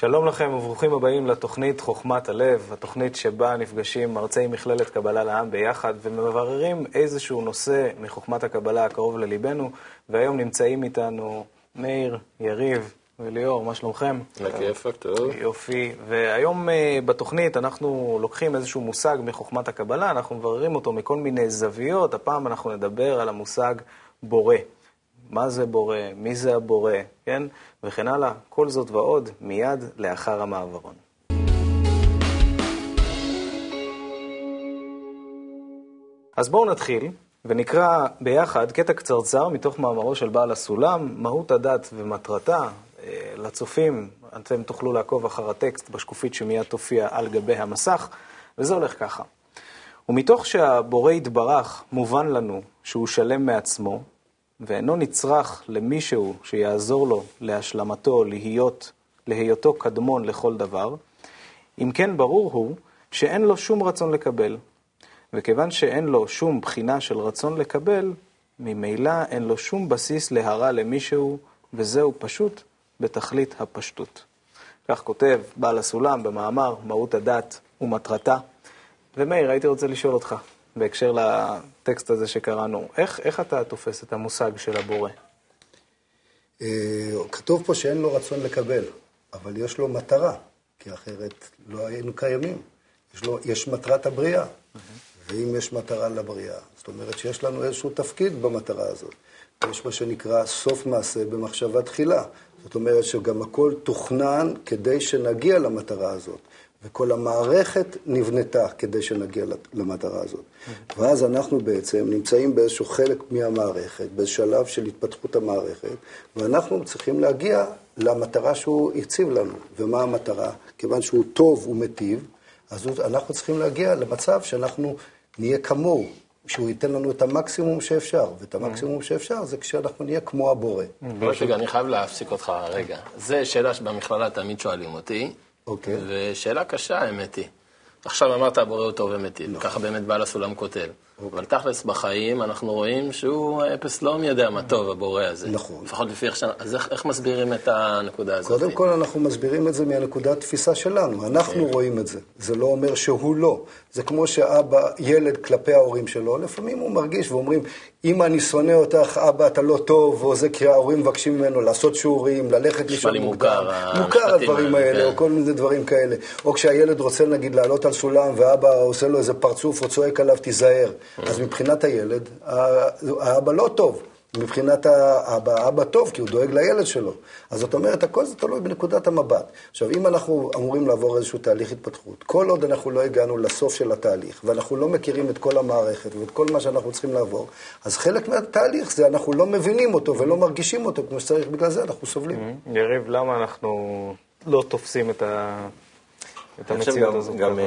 שלום לכם וברוכים הבאים לתוכנית חוכמת הלב, התוכנית שבה נפגשים מרצי מכללת קבלה לעם ביחד ומבררים איזשהו נושא מחוכמת הקבלה הקרוב לליבנו, והיום נמצאים איתנו מאיר, יריב וליאור, מה שלומכם? לכיפק, טוב. יופי. והיום אה, בתוכנית אנחנו לוקחים איזשהו מושג מחוכמת הקבלה, אנחנו מבררים אותו מכל מיני זוויות, הפעם אנחנו נדבר על המושג בורא. מה זה בורא, מי זה הבורא, כן? וכן הלאה. כל זאת ועוד מיד לאחר המעברון. אז בואו נתחיל ונקרא ביחד קטע קצרצר מתוך מאמרו של בעל הסולם, מהות הדת ומטרתה. אה, לצופים, אתם תוכלו לעקוב אחר הטקסט בשקופית שמיד תופיע על גבי המסך, וזה הולך ככה. ומתוך שהבורא יתברך מובן לנו שהוא שלם מעצמו, ואינו נצרך למישהו שיעזור לו להשלמתו, להיות, להיותו קדמון לכל דבר, אם כן ברור הוא שאין לו שום רצון לקבל. וכיוון שאין לו שום בחינה של רצון לקבל, ממילא אין לו שום בסיס להרע למישהו, וזהו פשוט בתכלית הפשטות. כך כותב בעל הסולם במאמר מהות הדת ומטרתה. ומאיר, הייתי רוצה לשאול אותך, בהקשר לטקסט הזה שקראנו, איך, איך אתה תופס את המושג של הבורא? אה, כתוב פה שאין לו רצון לקבל, אבל יש לו מטרה, כי אחרת לא היינו קיימים. יש, לו, יש מטרת הבריאה, ואם יש מטרה לבריאה, זאת אומרת שיש לנו איזשהו תפקיד במטרה הזאת. יש מה שנקרא סוף מעשה במחשבה תחילה. זאת אומרת שגם הכל תוכנן כדי שנגיע למטרה הזאת. וכל המערכת נבנתה כדי שנגיע למטרה הזאת. ואז אנחנו בעצם נמצאים באיזשהו חלק מהמערכת, באיזשהו שלב של התפתחות המערכת, ואנחנו צריכים להגיע למטרה שהוא הציב לנו. ומה המטרה? כיוון שהוא טוב ומיטיב, אז אנחנו צריכים להגיע למצב שאנחנו נהיה כמוהו, שהוא ייתן לנו את המקסימום שאפשר, ואת המקסימום שאפשר זה כשאנחנו נהיה כמו הבורא. רגע, אני חייב להפסיק אותך רגע. זו שאלה שבמכללה תמיד שואלים אותי. אוקיי. ושאלה קשה, האמת היא. עכשיו אמרת הבורא הוא טוב אמיתי, נכון. ככה באמת בעל הסולם כותב. אוקיי. אבל תכלס בחיים אנחנו רואים שהוא אפס לא מי יודע מה טוב, הבורא הזה. נכון. לפחות לפי איך ש... אז איך, איך מסבירים את הנקודה הזאת? קודם כל אנחנו מסבירים את זה מהנקודת תפיסה שלנו. אנחנו okay. רואים את זה. זה לא אומר שהוא לא. זה כמו שאבא, ילד כלפי ההורים שלו, לפעמים הוא מרגיש ואומרים, אמא, אני שונא אותך, אבא, אתה לא טוב, או זה כי ההורים מבקשים ממנו לעשות שיעורים, ללכת לישון מוקדם. מוכר הדברים האלה, או כל מיני דברים כאלה. או כשהילד רוצה, נגיד, לעלות על סולם, ואבא עושה לו איזה פרצוף או צועק עליו, תיזהר. אז מבחינת הילד, האבא לא טוב. מבחינת האבא, האבא טוב, כי הוא דואג לילד שלו. אז זאת אומרת, הכל זה תלוי בנקודת המבט. עכשיו, אם אנחנו אמורים לעבור איזשהו תהליך התפתחות, כל עוד אנחנו לא הגענו לסוף של התהליך, ואנחנו לא מכירים את כל המערכת ואת כל מה שאנחנו צריכים לעבור, אז חלק מהתהליך זה אנחנו לא מבינים אותו ולא מרגישים אותו כמו שצריך, בגלל זה אנחנו סובלים. Mm-hmm. יריב, למה אנחנו לא תופסים את, ה... את המציאות הזאת? גם, גם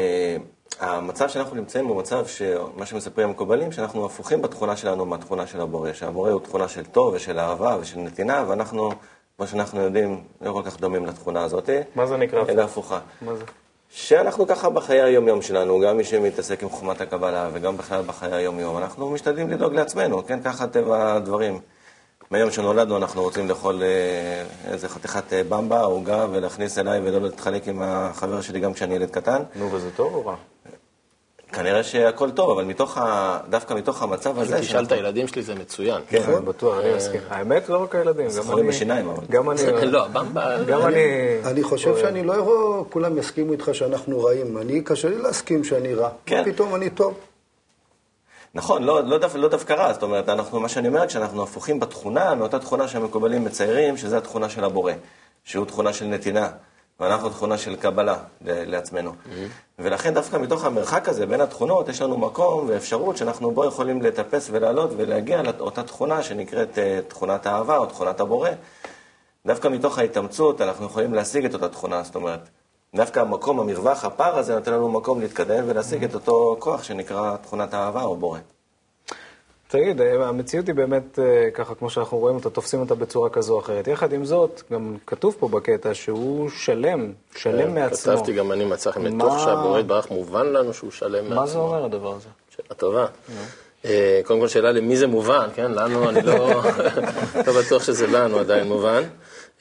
המצב שאנחנו נמצאים הוא מצב שמה שמספרים המקובלים, שאנחנו הפוכים בתכונה שלנו מהתכונה של הבורא, שהבורא הוא תכונה של טוב ושל אהבה ושל נתינה, ואנחנו, כמו שאנחנו יודעים, לא כל כך דומים לתכונה הזאת. מה זה נקרא? אלא הפוכה. מה זה? שאנחנו ככה בחיי היום-יום שלנו, גם מי שמתעסק עם חוכמת הקבלה וגם בכלל בחיי היום-יום, אנחנו משתדלים לדאוג לעצמנו, כן? ככה טבע הדברים. מהיום שנולדנו אנחנו רוצים לאכול אה, איזה חתיכת אה, במבה, עוגה, ולהכניס אליי ולא להתחלק עם החבר שלי גם כשאני ילד קטן. נו, וזה טוב או רע? כנראה שהכל טוב, אבל מתוך ה... דווקא מתוך המצב הזה... תשאל את הילדים שלי, זה מצוין. כן, נכון. בטוח, אני מסכים. האמת, לא רק הילדים, גם אני... זכורים בשיניים, אבל... גם אני... לא, במבה... גם אני... אני חושב שאני לא יכול, כולם יסכימו איתך שאנחנו רעים. אני, קשה לי להסכים שאני רע. כן. פתאום אני טוב. נכון, לא, לא, דו, לא דווקא רע, זאת אומרת, אנחנו, מה שאני אומר, כשאנחנו הפוכים בתכונה, מאותה תכונה שהמקובלים מציירים, שזה התכונה של הבורא, שהוא תכונה של נתינה. ואנחנו תכונה של קבלה לעצמנו. Mm-hmm. ולכן דווקא מתוך המרחק הזה בין התכונות, יש לנו מקום ואפשרות שאנחנו בו יכולים לטפס ולעלות ולהגיע לאותה תכונה שנקראת אה, תכונת האהבה או תכונת הבורא. דווקא מתוך ההתאמצות אנחנו יכולים להשיג את אותה תכונה, זאת אומרת, דווקא המקום, המרווח, הפער הזה נותן לנו מקום להתקדם ולהשיג את אותו כוח שנקרא תכונת האהבה או בורא. תגיד, אה, המציאות היא באמת אה, ככה, כמו שאנחנו רואים אותה, תופסים אותה בצורה כזו או אחרת. יחד עם זאת, גם כתוב פה בקטע שהוא שלם, שלם כן, מעצמו. כתבתי גם אני מצח מתוך שהבורא יתברך מובן לנו שהוא שלם מעצמו. מה זה אומר הדבר הזה? שאלה טובה. אה, קודם כל שאלה למי זה מובן, כן? לנו, אני לא, לא בטוח שזה לנו עדיין מובן.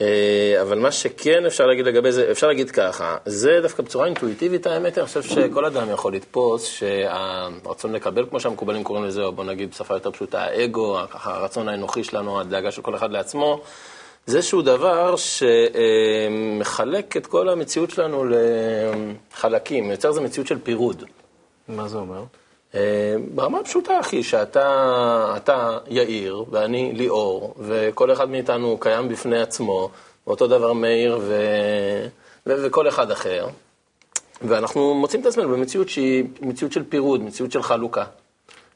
אה, אבל מה שכן אפשר להגיד לגבי זה, אפשר להגיד ככה, זה דווקא בצורה אינטואיטיבית, האמת, אני חושב שכל אדם יכול לתפוס שהרצון לקבל, כמו שהמקובלים קוראים לזה, או בוא נגיד בשפה יותר פשוטה, האגו, הרצון האנוכי שלנו, הדאגה של כל אחד לעצמו, זה איזשהו דבר שמחלק את כל המציאות שלנו לחלקים, יוצר איזו מציאות של פירוד. מה זה אומר? אה, ברמה פשוטה, אחי, שאתה יאיר ואני ליאור, וכל אחד מאיתנו קיים בפני עצמו, ואותו דבר מאיר ו... ו... וכל אחד אחר, ואנחנו מוצאים את עצמנו במציאות שהיא מציאות של פירוד, מציאות של חלוקה.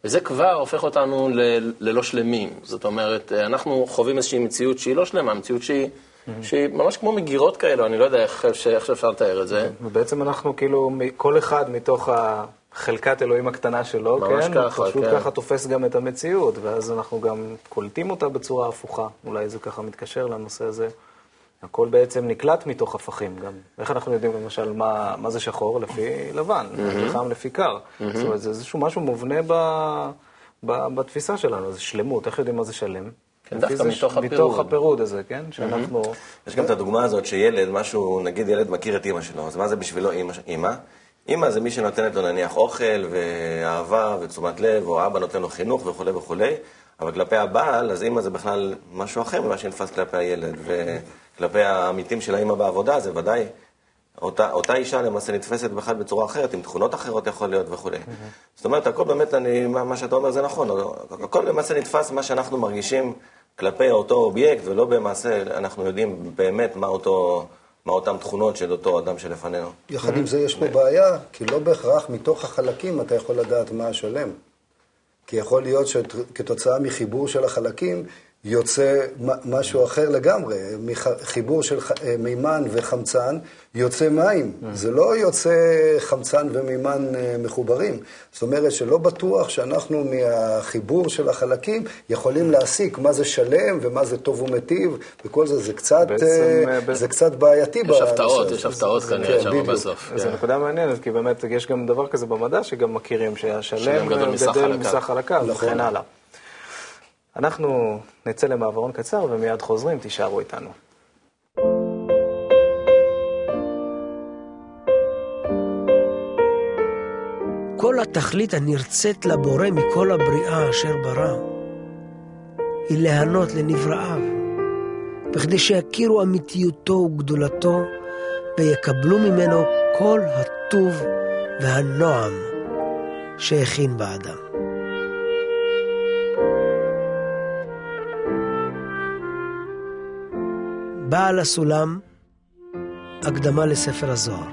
וזה כבר הופך אותנו ל... ללא שלמים. זאת אומרת, אנחנו חווים איזושהי מציאות שהיא לא שלמה, מציאות שהיא... Mm-hmm. שהיא ממש כמו מגירות כאלו, אני לא יודע איך, איך אפשר לתאר את זה. ובעצם אנחנו כאילו, כל אחד מתוך ה... חלקת אלוהים הקטנה שלו, ממש כן? ככה, פשוט כן. ככה תופס גם את המציאות, ואז אנחנו גם קולטים אותה בצורה הפוכה. אולי זה ככה מתקשר לנושא הזה. הכל בעצם נקלט מתוך הפכים גם. איך אנחנו יודעים למשל מה, מה זה שחור לפי לבן, mm-hmm. חם לפי קר. Mm-hmm. זאת אומרת, זה איזשהו משהו מובנה ב, ב, בתפיסה שלנו, זה שלמות, איך יודעים מה זה שלם? כן, דווקא זה, מתוך הפירוד. מתוך הפירוד הזה, כן? שאנחנו... יש גם את הדוגמה הזאת שילד, משהו, נגיד ילד מכיר את אימא שלו, אז מה זה בשבילו אימא? אימא? זה מי שנותנת לו נניח אוכל ואהבה ותשומת לב, או אבא נותן לו חינוך וכולי וכולי, אבל כלפי הבעל, אז אימא זה בכלל משהו אחר ממה שנתפס כלפי הילד. וכלפי העמיתים של האימא בעבודה, זה ודאי, אותה, אותה אישה למעשה נתפסת בכלל בצורה אחרת, עם תכונות אחרות יכול להיות וכולי. זאת אומרת, הכל באמת, אני, מה, מה שאתה אומר זה נכון, הכל למעשה נתפס מה שאנחנו מרגישים כלפי אותו אובייקט, ולא במעשה אנחנו יודעים באמת מה אותו... מה אותן תכונות של אותו אדם שלפנינו. יחד עם זה יש פה בעיה, כי לא בהכרח מתוך החלקים אתה יכול לדעת מה השלם. כי יכול להיות שכתוצאה מחיבור של החלקים יוצא משהו אחר לגמרי. חיבור של אה, מימן וחמצן יוצא מים. Mm. זה לא יוצא חמצן ומימן אה, מחוברים. זאת אומרת שלא בטוח שאנחנו מהחיבור של החלקים יכולים להסיק מה זה שלם ומה זה טוב ומיטיב, וכל זה, זה קצת, בעצם, אה, זה קצת בעייתי. יש הפתעות, יש הפתעות כנראה כן, שם בסוף. זו כן. נקודה מעניינת, כי באמת יש גם דבר כזה במדע שגם מכירים, שהשלם גדל מסך חלקיו וכן נכון. הלאה. אנחנו נצא למעברון קצר ומיד חוזרים, תישארו איתנו. כל התכלית הנרצית לבורא מכל הבריאה אשר ברא, היא להיענות לנבראיו, בכדי שיכירו אמיתיותו וגדולתו, ויקבלו ממנו כל הטוב והנועם שהכין באדם. בעל הסולם, הקדמה לספר הזוהר.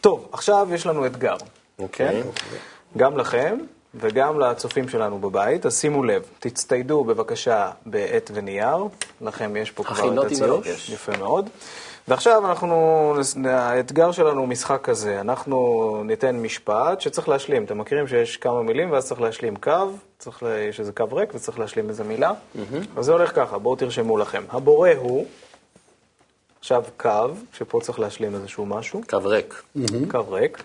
טוב, עכשיו יש לנו אתגר. אוקיי. Okay. גם לכם וגם לצופים שלנו בבית, אז שימו לב, תצטיידו בבקשה בעט ונייר, לכם יש פה כבר את הציור, יפה מאוד. ועכשיו אנחנו, האתגר שלנו הוא משחק כזה, אנחנו ניתן משפט שצריך להשלים. אתם מכירים שיש כמה מילים ואז צריך להשלים קו, צריך, יש איזה קו ריק וצריך להשלים איזה מילה. Mm-hmm. אז זה הולך ככה, בואו תרשמו לכם. הבורא הוא, עכשיו קו, שפה צריך להשלים איזשהו משהו. קו ריק. Mm-hmm. קו ריק.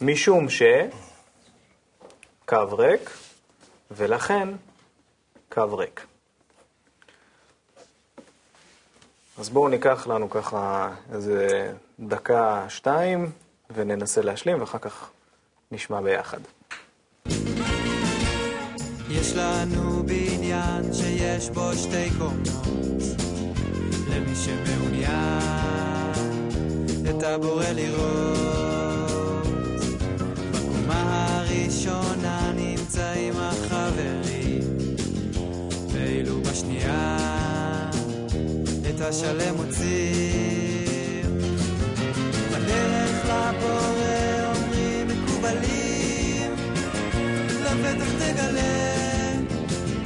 משום ש... קו ריק, ולכן קו ריק. אז בואו ניקח לנו ככה איזה דקה, שתיים, וננסה להשלים, ואחר כך נשמע ביחד. יש לנו בניין שיש בו שתי קומות, למי שמעוניין את הבורא לראות. בקומה הראשונה השלם מוציא. בדרך לבורא אומרים מקובלים, לבטח תגלה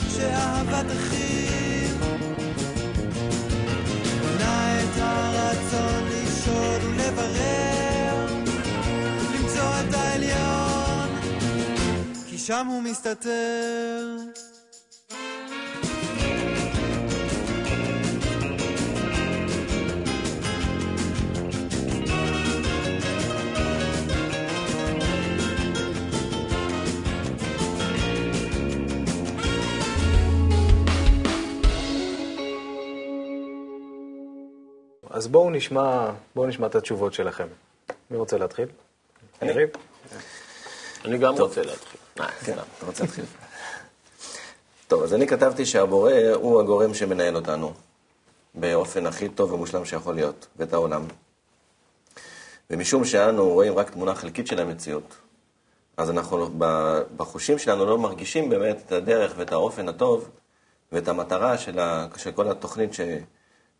שאהבת אחים בונה את הרצון לשאול ולברר, למצוא את העליון, כי שם הוא מסתתר. אז בואו נשמע, בואו נשמע את התשובות שלכם. מי רוצה להתחיל? יריב? אני גם רוצה להתחיל. אה, כן. אתה רוצה להתחיל? טוב, אז אני כתבתי שהבורא הוא הגורם שמנהל אותנו באופן הכי טוב ומושלם שיכול להיות, ואת העולם. ומשום שאנו רואים רק תמונה חלקית של המציאות, אז אנחנו ב- בחושים שלנו לא מרגישים באמת את הדרך ואת האופן הטוב ואת המטרה של, ה, של כל התוכנית ש,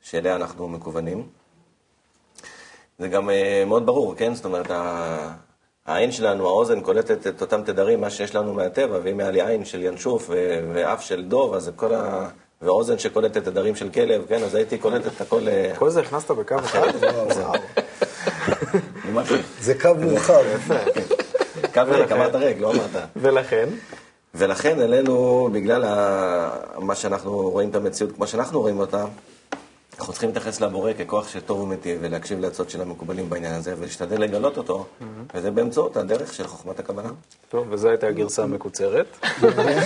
שאליה אנחנו מקוונים. זה גם אה, מאוד ברור, כן? זאת אומרת, העין שלנו, האוזן קולטת את אותם תדרים, מה שיש לנו מהטבע, ואם היה לי עין של ינשוף ואף של דוב, אז כל ה... ואוזן שקולטת תדרים של כלב, כן? אז הייתי קולט את הכל... אה, כל זה הכנסת בקו אחד? זה קו מורחב. קו ריק, אמרת ריק, לא אמרת. ולכן, ולכן אלינו, בגלל. מה שאנחנו רואים את המציאות כמו שאנחנו רואים אותה, אנחנו צריכים להתייחס לבורא ככוח שטוב ומיטיב, ולהקשיב לעצות של המקובלים בעניין הזה, ולהשתדל לגלות אותו, וזה באמצעות הדרך של חוכמת הקבלה. טוב, וזו הייתה הגרסה המקוצרת.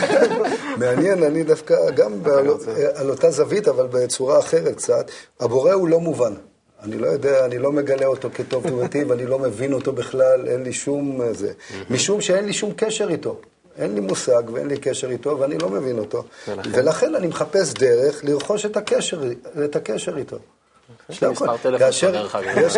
מעניין, אני דווקא גם בעל, על אותה זווית, אבל בצורה אחרת קצת. הבורא הוא לא מובן. אני לא יודע, אני לא מגלה אותו כטוב ומיטיב, אני לא מבין אותו בכלל, אין לי שום אה, זה. משום שאין לי שום קשר איתו. אין לי מושג ואין לי קשר איתו, ואני לא מבין אותו. ולכן? ולכן אני מחפש דרך לרכוש את הקשר, את הקשר איתו. יש לי לא מספר. טלפון כאשר- שלך, דרך אגב. יש-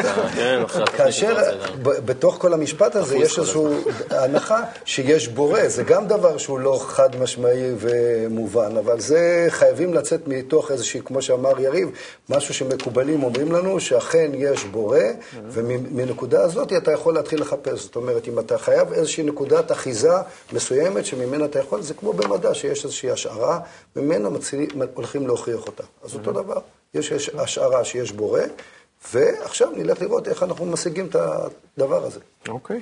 כאשר בתוך כל המשפט הזה יש איזושהי הנחה שיש בורא, זה גם דבר שהוא לא חד משמעי ומובן, אבל זה חייבים לצאת מתוך איזושהי, כמו שאמר יריב, משהו שמקובלים אומרים לנו שאכן יש בורא, ומנקודה הזאת אתה יכול להתחיל לחפש. זאת אומרת, אם אתה חייב איזושהי נקודת אחיזה מסוימת שממנה אתה יכול, זה כמו במדע שיש איזושהי השערה, ממנה הולכים להוכיח אותה. אז אותו דבר, יש, יש השערה שיש בורא, ועכשיו נלך לראות איך אנחנו משיגים את הדבר הזה. אוקיי.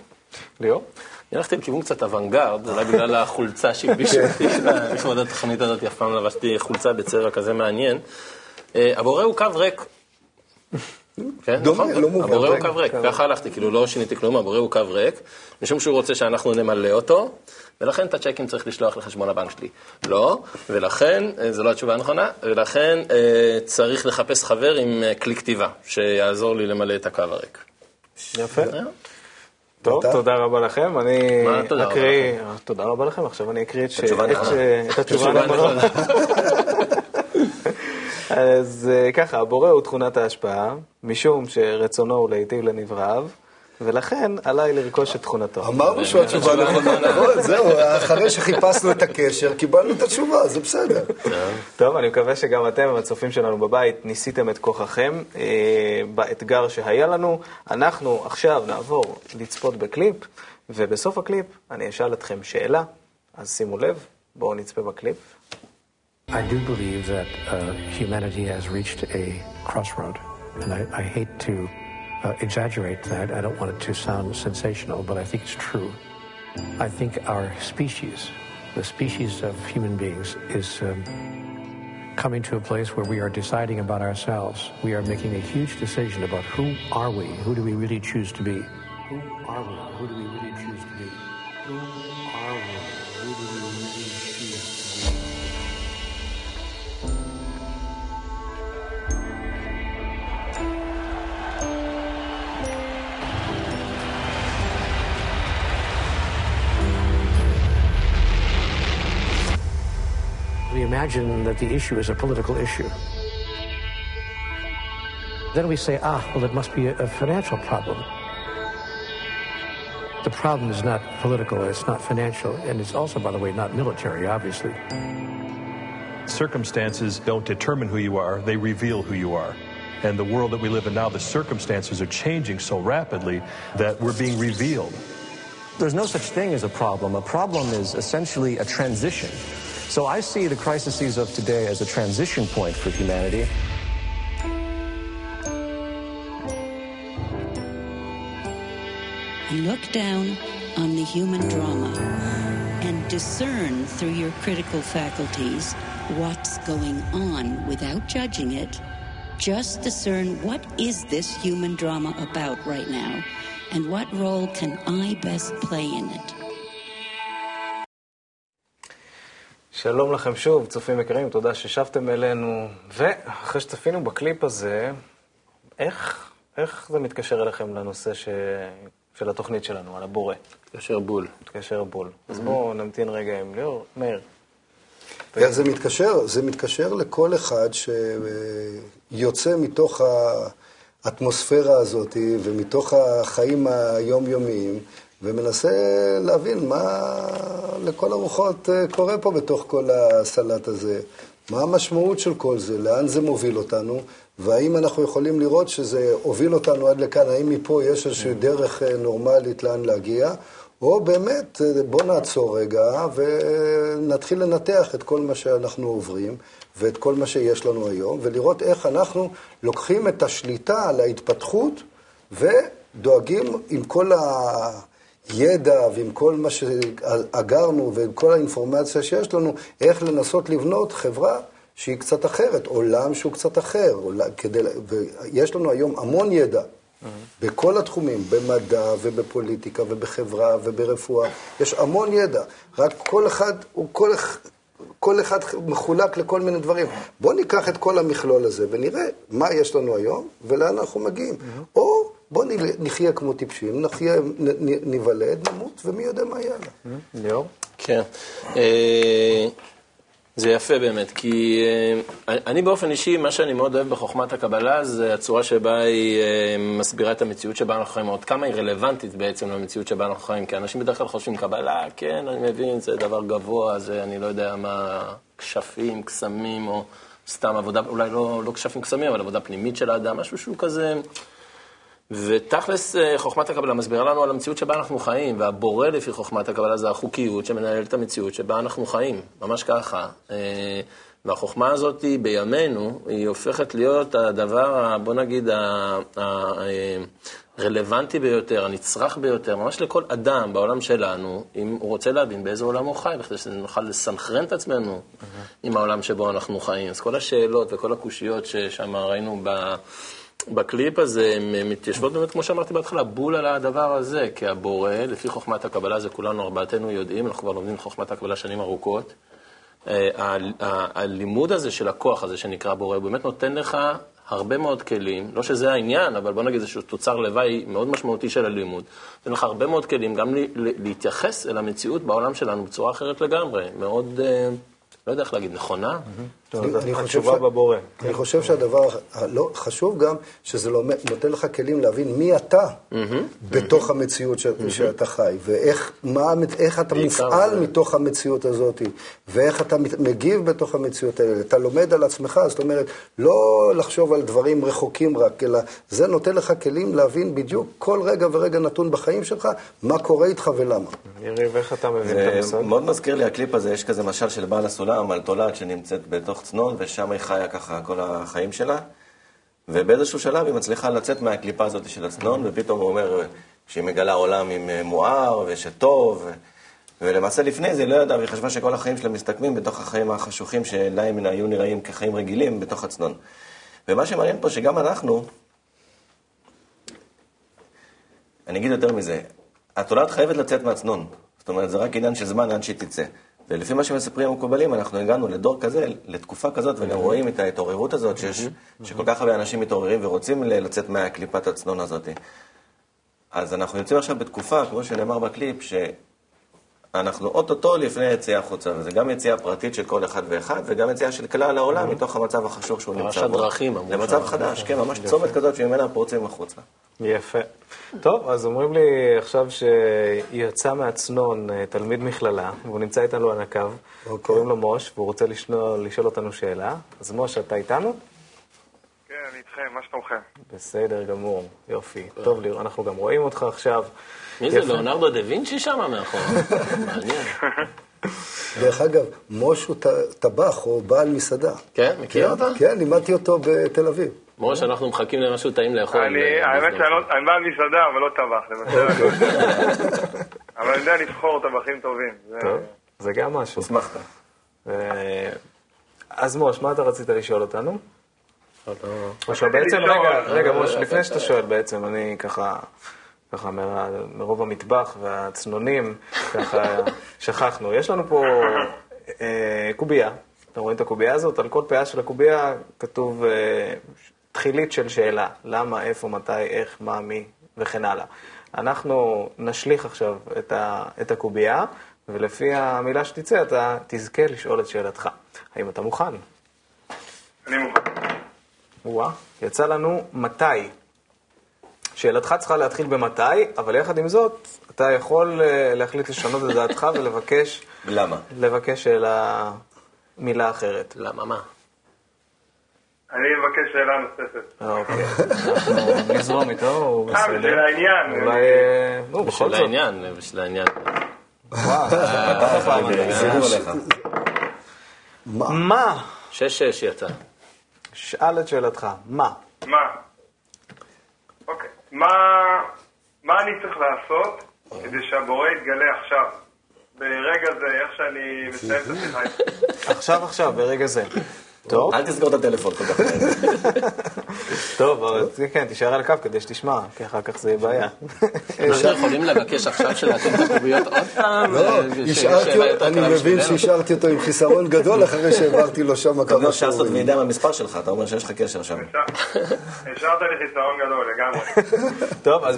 ליאור? אני הלכתי לכיוון קצת אוונגרד, אולי בגלל החולצה שהלבישו אותי לכבוד התוכנית הזאת, אף פעם לא לבשתי חולצה בצבע כזה מעניין. אה, הבורא הוא קו ריק. כן, דומה, נכון? לא מובן. הבורא הוא רגע, קו ריק, ככה הלכתי, כאילו לא שיניתי כלום, הבורא הוא קו ריק, משום שהוא רוצה שאנחנו נמלא אותו, ולכן את הצ'קים צריך לשלוח לחשבון הבנק שלי. לא, ולכן, אה, זו לא התשובה הנכונה, ולכן אה, צריך לחפש חבר עם אה, כלי כתיבה, שיעזור לי למלא את הקו הריק. יפה. טוב? תודה רבה לכם. אני מה תודה רבה אקריא... תודה רבה לכם. עכשיו אני אקריא את ש- התשובה הנכונה. אז אה, ככה, הבורא הוא תכונת ההשפעה, משום שרצונו הוא להיטיב לנבראיו, ולכן עליי לרכוש את תכונתו. אמרנו שהתשובה נכונה, נכון, זהו, אחרי שחיפשנו את הקשר, קיבלנו את התשובה, זה בסדר. טוב, אני מקווה שגם אתם, הצופים שלנו בבית, ניסיתם את כוחכם אה, באתגר שהיה לנו. אנחנו עכשיו נעבור לצפות בקליפ, ובסוף הקליפ אני אשאל אתכם שאלה, אז שימו לב, בואו נצפה בקליפ. I do believe that uh, humanity has reached a crossroad, and I, I hate to uh, exaggerate that. I don't want it to sound sensational, but I think it's true. I think our species, the species of human beings, is um, coming to a place where we are deciding about ourselves. We are making a huge decision about who are we, who do we really choose to be. Who are we? Who do we really choose to be? We imagine that the issue is a political issue. Then we say, ah, well, it must be a, a financial problem. The problem is not political, it's not financial, and it's also, by the way, not military, obviously. Circumstances don't determine who you are, they reveal who you are. And the world that we live in now, the circumstances are changing so rapidly that we're being revealed. There's no such thing as a problem. A problem is essentially a transition. So I see the crises of today as a transition point for humanity. Look down on the human drama and discern through your critical faculties what's going on without judging it. Just discern what is this human drama about right now and what role can I best play in it. שלום לכם שוב, צופים יקרים, תודה ששבתם אלינו. ואחרי שצפינו בקליפ הזה, איך, איך זה מתקשר אליכם לנושא ש... של התוכנית שלנו, על הבורא? מתקשר בול. מתקשר בול. אז בואו נמתין רגע עם ליאור. מאיר. איך זה מתקשר? זה מתקשר לכל אחד שיוצא מתוך האטמוספירה הזאת ומתוך החיים היומיומיים ומנסה להבין מה לכל הרוחות אה, קורה פה בתוך כל הסלט הזה. מה המשמעות של כל זה? לאן זה מוביל אותנו? והאם אנחנו יכולים לראות שזה הוביל אותנו עד לכאן? האם מפה יש איזושהי דרך אה, נורמלית לאן להגיע? או באמת, אה, בוא נעצור רגע ונתחיל לנתח את כל מה שאנחנו עוברים ואת כל מה שיש לנו היום, ולראות איך אנחנו לוקחים את השליטה על ההתפתחות ודואגים עם כל הידע ועם כל מה שאגרנו ועם כל האינפורמציה שיש לנו, איך לנסות לבנות חברה שהיא קצת אחרת, עולם שהוא קצת אחר. עולם, כדי, ויש לנו היום המון ידע. בכל התחומים, במדע ובפוליטיקה ובחברה וברפואה, יש המון ידע, רק כל אחד הוא כל, כל אחד מחולק לכל מיני דברים. בואו ניקח את כל המכלול הזה ונראה מה יש לנו היום ולאן אנחנו מגיעים. או בואו נחיה כמו טיפשים, נחיה, ניוולד, נמות, ומי יודע מה יהיה לה. ליאור? כן. אה, זה יפה באמת, כי אה, אני באופן אישי, מה שאני מאוד אוהב בחוכמת הקבלה זה הצורה שבה היא אה, מסבירה את המציאות שבה אנחנו חיים, עוד כמה היא רלוונטית בעצם למציאות שבה אנחנו חיים, כי אנשים בדרך כלל חושבים קבלה, כן, אני מבין, זה דבר גבוה, זה אני לא יודע מה, כשפים, קסמים, או סתם עבודה, אולי לא, לא כשפים קסמים, אבל עבודה פנימית של האדם, משהו שהוא כזה... ותכלס, אה, חוכמת הקבלה מסבירה לנו על המציאות שבה אנחנו חיים, והבורא לפי חוכמת הקבלה זה החוקיות שמנהלת את המציאות שבה אנחנו חיים, ממש ככה. אה, והחוכמה הזאת בימינו, היא הופכת להיות הדבר, בוא נגיד, הרלוונטי ביותר, הנצרך ביותר, ממש לכל אדם בעולם שלנו, אם הוא רוצה להבין באיזה עולם הוא חי, בכדי שנוכל לסנכרן את עצמנו mm-hmm. עם העולם שבו אנחנו חיים. אז כל השאלות וכל הקושיות ששם ראינו ב... בקליפ הזה הן מתיישבות באמת, כמו שאמרתי בהתחלה, בול על הדבר הזה, כי הבורא, לפי חוכמת הקבלה, זה כולנו ארבעתנו יודעים, אנחנו כבר לומדים חוכמת הקבלה שנים ארוכות. אה, הלימוד הזה של הכוח הזה שנקרא בורא, הוא באמת נותן לך הרבה מאוד כלים, לא שזה העניין, אבל בוא נגיד איזשהו תוצר לוואי מאוד משמעותי של הלימוד. נותן לך הרבה מאוד כלים גם להתייחס אל המציאות בעולם שלנו בצורה אחרת לגמרי, מאוד... אה, לא יודע איך להגיד, נכונה? התשובה בבורא. אני חושב שהדבר לא, חשוב גם, שזה לא, נותן לך כלים להבין מי אתה בתוך המציאות שאתה חי, ואיך אתה מופעל מתוך המציאות הזאת, ואיך אתה מגיב בתוך המציאות האלה. אתה לומד על עצמך, זאת אומרת, לא לחשוב על דברים רחוקים רק, אלא זה נותן לך כלים להבין בדיוק כל רגע ורגע נתון בחיים שלך, מה קורה איתך ולמה. יריב, איך אתה מבין את המושג? מאוד מזכיר לי הקליפ הזה, יש כזה משל של בעל הסולם על תולעת שנמצאת בתוך צנון, ושם היא חיה ככה כל החיים שלה. ובאיזשהו שלב היא מצליחה לצאת מהקליפה הזאת של הצנון, ופתאום הוא אומר שהיא מגלה עולם עם אה, מואר ושטוב. ולמעשה לפני זה היא לא ידעה, והיא חשבה שכל החיים שלה מסתכמים בתוך החיים החשוכים שלהם היו נראים כחיים רגילים בתוך הצנון. ומה שמעניין פה שגם אנחנו, אני אגיד יותר מזה, התולעת חייבת לצאת מהצנון. זאת אומרת, זה רק עניין של זמן עד שהיא תצא. ולפי מה שמספרים המקובלים, אנחנו הגענו לדור כזה, לתקופה כזאת, וגם רואים את ההתעוררות הזאת, שיש, שכל כך הרבה אנשים מתעוררים ורוצים לצאת מהקליפת הצנון הזאת. אז אנחנו יוצאים עכשיו בתקופה, כמו שנאמר בקליפ, שאנחנו אוטוטו לפני יציאה החוצה, וזה גם יציאה פרטית של כל אחד ואחד, וגם יציאה של כלל העולם מתוך המצב החשוך שהוא נמצא בו. ממש הדרכים, אמרו למצב חדש, כן, ממש צומת כזאת שממנה פורצים החוצה. יפה. טוב, אז אומרים לי עכשיו שיצא מהצנון אה, תלמיד מכללה, והוא נמצא איתנו על הקו, okay. אוקיי. קוראים לו מוש, והוא רוצה לשאול, לשאול אותנו שאלה. אז מוש, אתה איתנו? כן, אני איתכם, מה שלומכם? בסדר גמור, יופי. טוב, ליר, אנחנו גם רואים אותך עכשיו. מי זה, ליאונרדו דה וינצ'י שם מאחור? מעניין. דרך אגב, מוש הוא טבח או בעל מסעדה. כן, מכיר כן, אותה? כן, לימדתי אותו בתל אביב. מראש אנחנו מחכים למשהו טעים לאכול. האמת שאני לא- בעל מסעדה, אבל לא טבח, למשל. אבל אני יודע לבחור טבחים טובים. זה גם משהו. אשמחת. אז מוש, מה אתה רצית לשאול אותנו? או בעצם, רגע, רגע, מוש, לפני שאתה שואל בעצם, אני ככה... ככה מרוב המטבח והצנונים, ככה שכחנו. יש לנו פה אה, קובייה, אתם רואים את הקובייה הזאת? על כל פאה של הקובייה כתוב אה, תחילית של שאלה, למה, איפה, מתי, איך, מה, מי וכן הלאה. אנחנו נשליך עכשיו את, ה, את הקובייה, ולפי המילה שתצא אתה תזכה לשאול את שאלתך. האם אתה מוכן? אני מוכן. וואה, יצא לנו מתי. שאלתך צריכה להתחיל במתי, אבל יחד עם זאת, אתה יכול אה, להחליט לשנות את דעתך ולבקש... למה? לבקש שאלה, מילה אחרת. למה מה? אני מבקש שאלה נוספת. אה, אוקיי, אנחנו נזרום איתו, הוא אה, בסדר. בשביל העניין. אולי... אה, נו, בכל בשביל זאת. העניין, בשביל העניין. עליך. מה? שש-שש יצא. שאל את שאלתך, מה? מה? מה מה אני צריך לעשות כדי שהבורא יתגלה עכשיו? ברגע זה, איך שאני מסיים את השיחה. עכשיו, עכשיו, ברגע זה. טוב, אל תסגור את הטלפון כל כך. טוב, אבל כן, תישאר על הקו כדי שתשמע, כי אחר כך זה יהיה בעיה. אנחנו יכולים לבקש עכשיו שלהקים את הקוביות עוד פעם? לא, יותר אני מבין? שהשארתי אותו עם חיסרון גדול אחרי שהעברתי לו שם אתה כמה אומר שאסות שיעורים. מידע מהמספר שלך, אתה אומר שיש לך קשר שם. השארת לי חיסרון גדול לגמרי. טוב, אז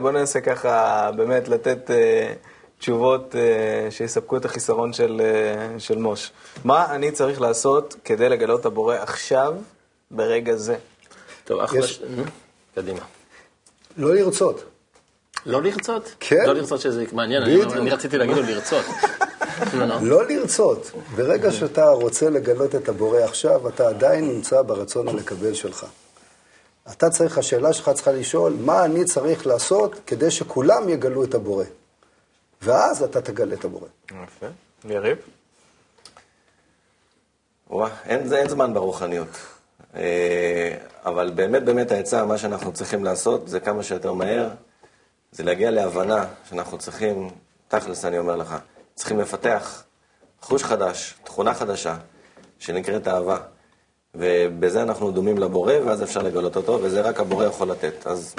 בוא ננסה ככה באמת לתת אה, תשובות אה, שיספקו את החיסרון של, אה, של מוש. מה אני צריך לעשות כדי לגלות את הבורא עכשיו, ברגע זה? טוב, אחלה... יש- ש- נו, קדימה. לא לרצות. לא לרצות? כן. לא לרצות שזה מעניין, אני-. אני רציתי להגיד לו לרצות. נו, נו. לא לרצות. ברגע שאתה רוצה לגלות את הבורא עכשיו, אתה עדיין נמצא ברצון הלקבל שלך. אתה צריך, השאלה שלך צריכה לשאול, מה אני צריך לעשות כדי שכולם יגלו את הבורא? ואז אתה תגלה את הבורא. יפה. יריב? וואה, אין, זה- אין זמן ברוחניות. אה, אבל באמת באמת העצה, מה שאנחנו צריכים לעשות זה כמה שיותר מהר, זה להגיע להבנה שאנחנו צריכים, תכלס אני אומר לך, צריכים לפתח חוש חדש, תכונה חדשה, שנקראת אהבה. ובזה אנחנו דומים לבורא, ואז אפשר לגלות אותו, וזה רק הבורא יכול לתת. אז